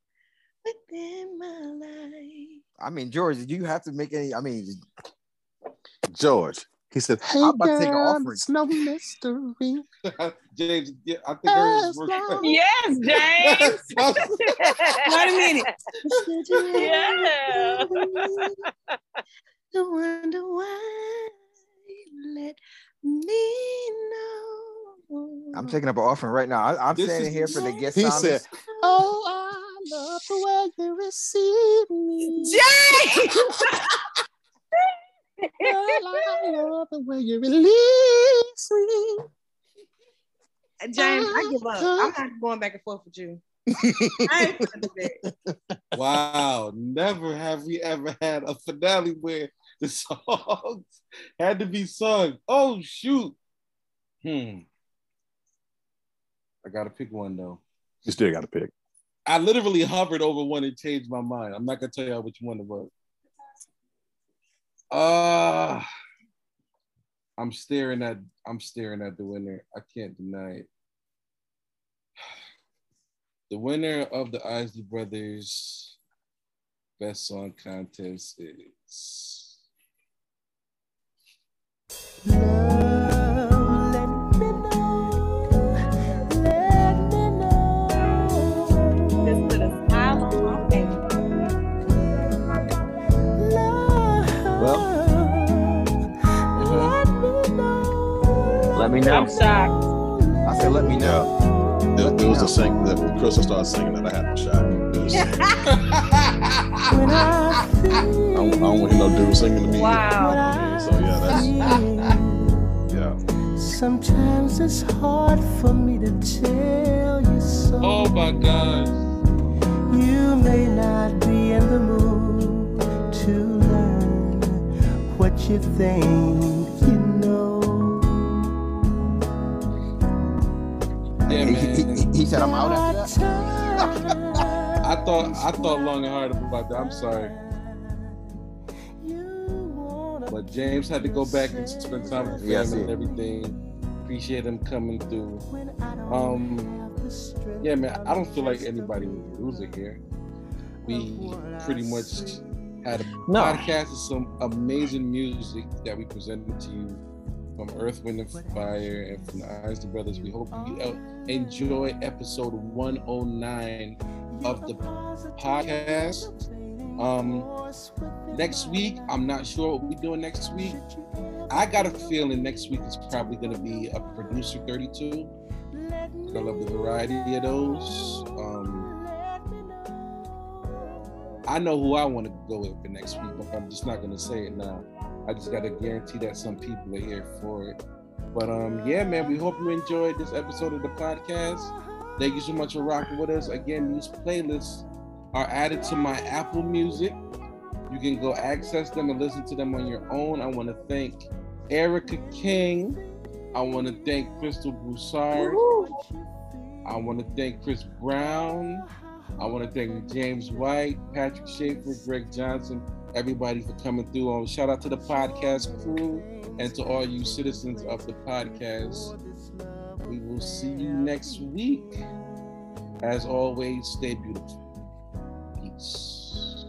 within my life. I mean, George, do you have to make any? I mean, George. He said, "Hey, I'm about to take an offering. it's no mystery." James, yeah, I think hers As is worse. Yes, James. Wait a minute. yeah. To wonder why you let me know. I'm taking up an offering right now. I, I'm This standing here for the guest. He said, "Oh, I love you receive me. James! Girl, I love the way you release me." James, I give up. I'm not going back and forth with you. I ain't gonna do that. Wow, never have we ever had a finale where the songs had to be sung. Oh shoot. Hmm. I gotta pick one though. You still got to pick. I literally hovered over one and changed my mind. I'm not gonna tell y'all which one it was. Uh I'm staring at I'm staring at the winner. I can't deny it. The winner of the Isley Brothers Best Song Contest is Just me know. I'm shocked. I said, let me know. It, Let it was know. a sing that when Crystal started singing that I had a shot. It was- I, don't, I don't want to hear no dude singing to me. Wow. So yeah, that's yeah. Sometimes it's hard for me to tell you so. Oh my god. You may not be in the mood to learn what you think you know. Yeah, man. he- he- he said, I'm out after that. I thought I thought long and hard about that. I'm sorry. But James had to go back and spend time with Yes, family and everything. Appreciate him coming through. Um, yeah, man, I don't feel like anybody was a loser here. We pretty much had a No. podcast of some amazing music that we presented to you from Earth, Wind, and Fire and from the Isley Brothers. We hope you enjoy episode 109 of the podcast. Um, next week, I'm not sure what we're doing next week. I got a feeling next week is probably going to be a producer 32. I love the variety of those. Um, I know who I want to go with for next week, but I'm just not gonna say it now. I just gotta guarantee that some people are here for it. But um, yeah, man, we hope you enjoyed this episode of the podcast. Thank you so much for rocking with us. Again, these playlists are added to my Apple Music. You can go access them and listen to them on your own. I want to thank Erica King. I want to thank Crystal Broussard. I want to thank Chris Brown. I want to thank James White, Patrick Schaefer, Greg Johnson, everybody for coming through. Um, shout out to the podcast crew and to all you citizens of the podcast. We will see you next week. As always, stay beautiful. Peace.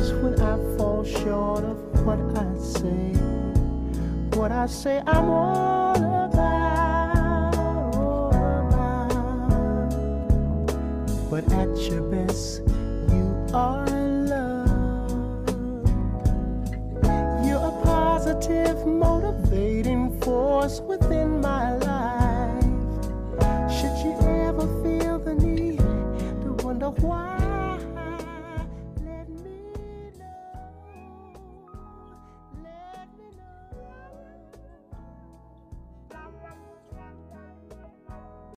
Times when I fall short of what I say. What I say I'm all about, all about. But at your best, you are love. You're a positive, motivating force within my life. Should you ever feel the need to wonder why?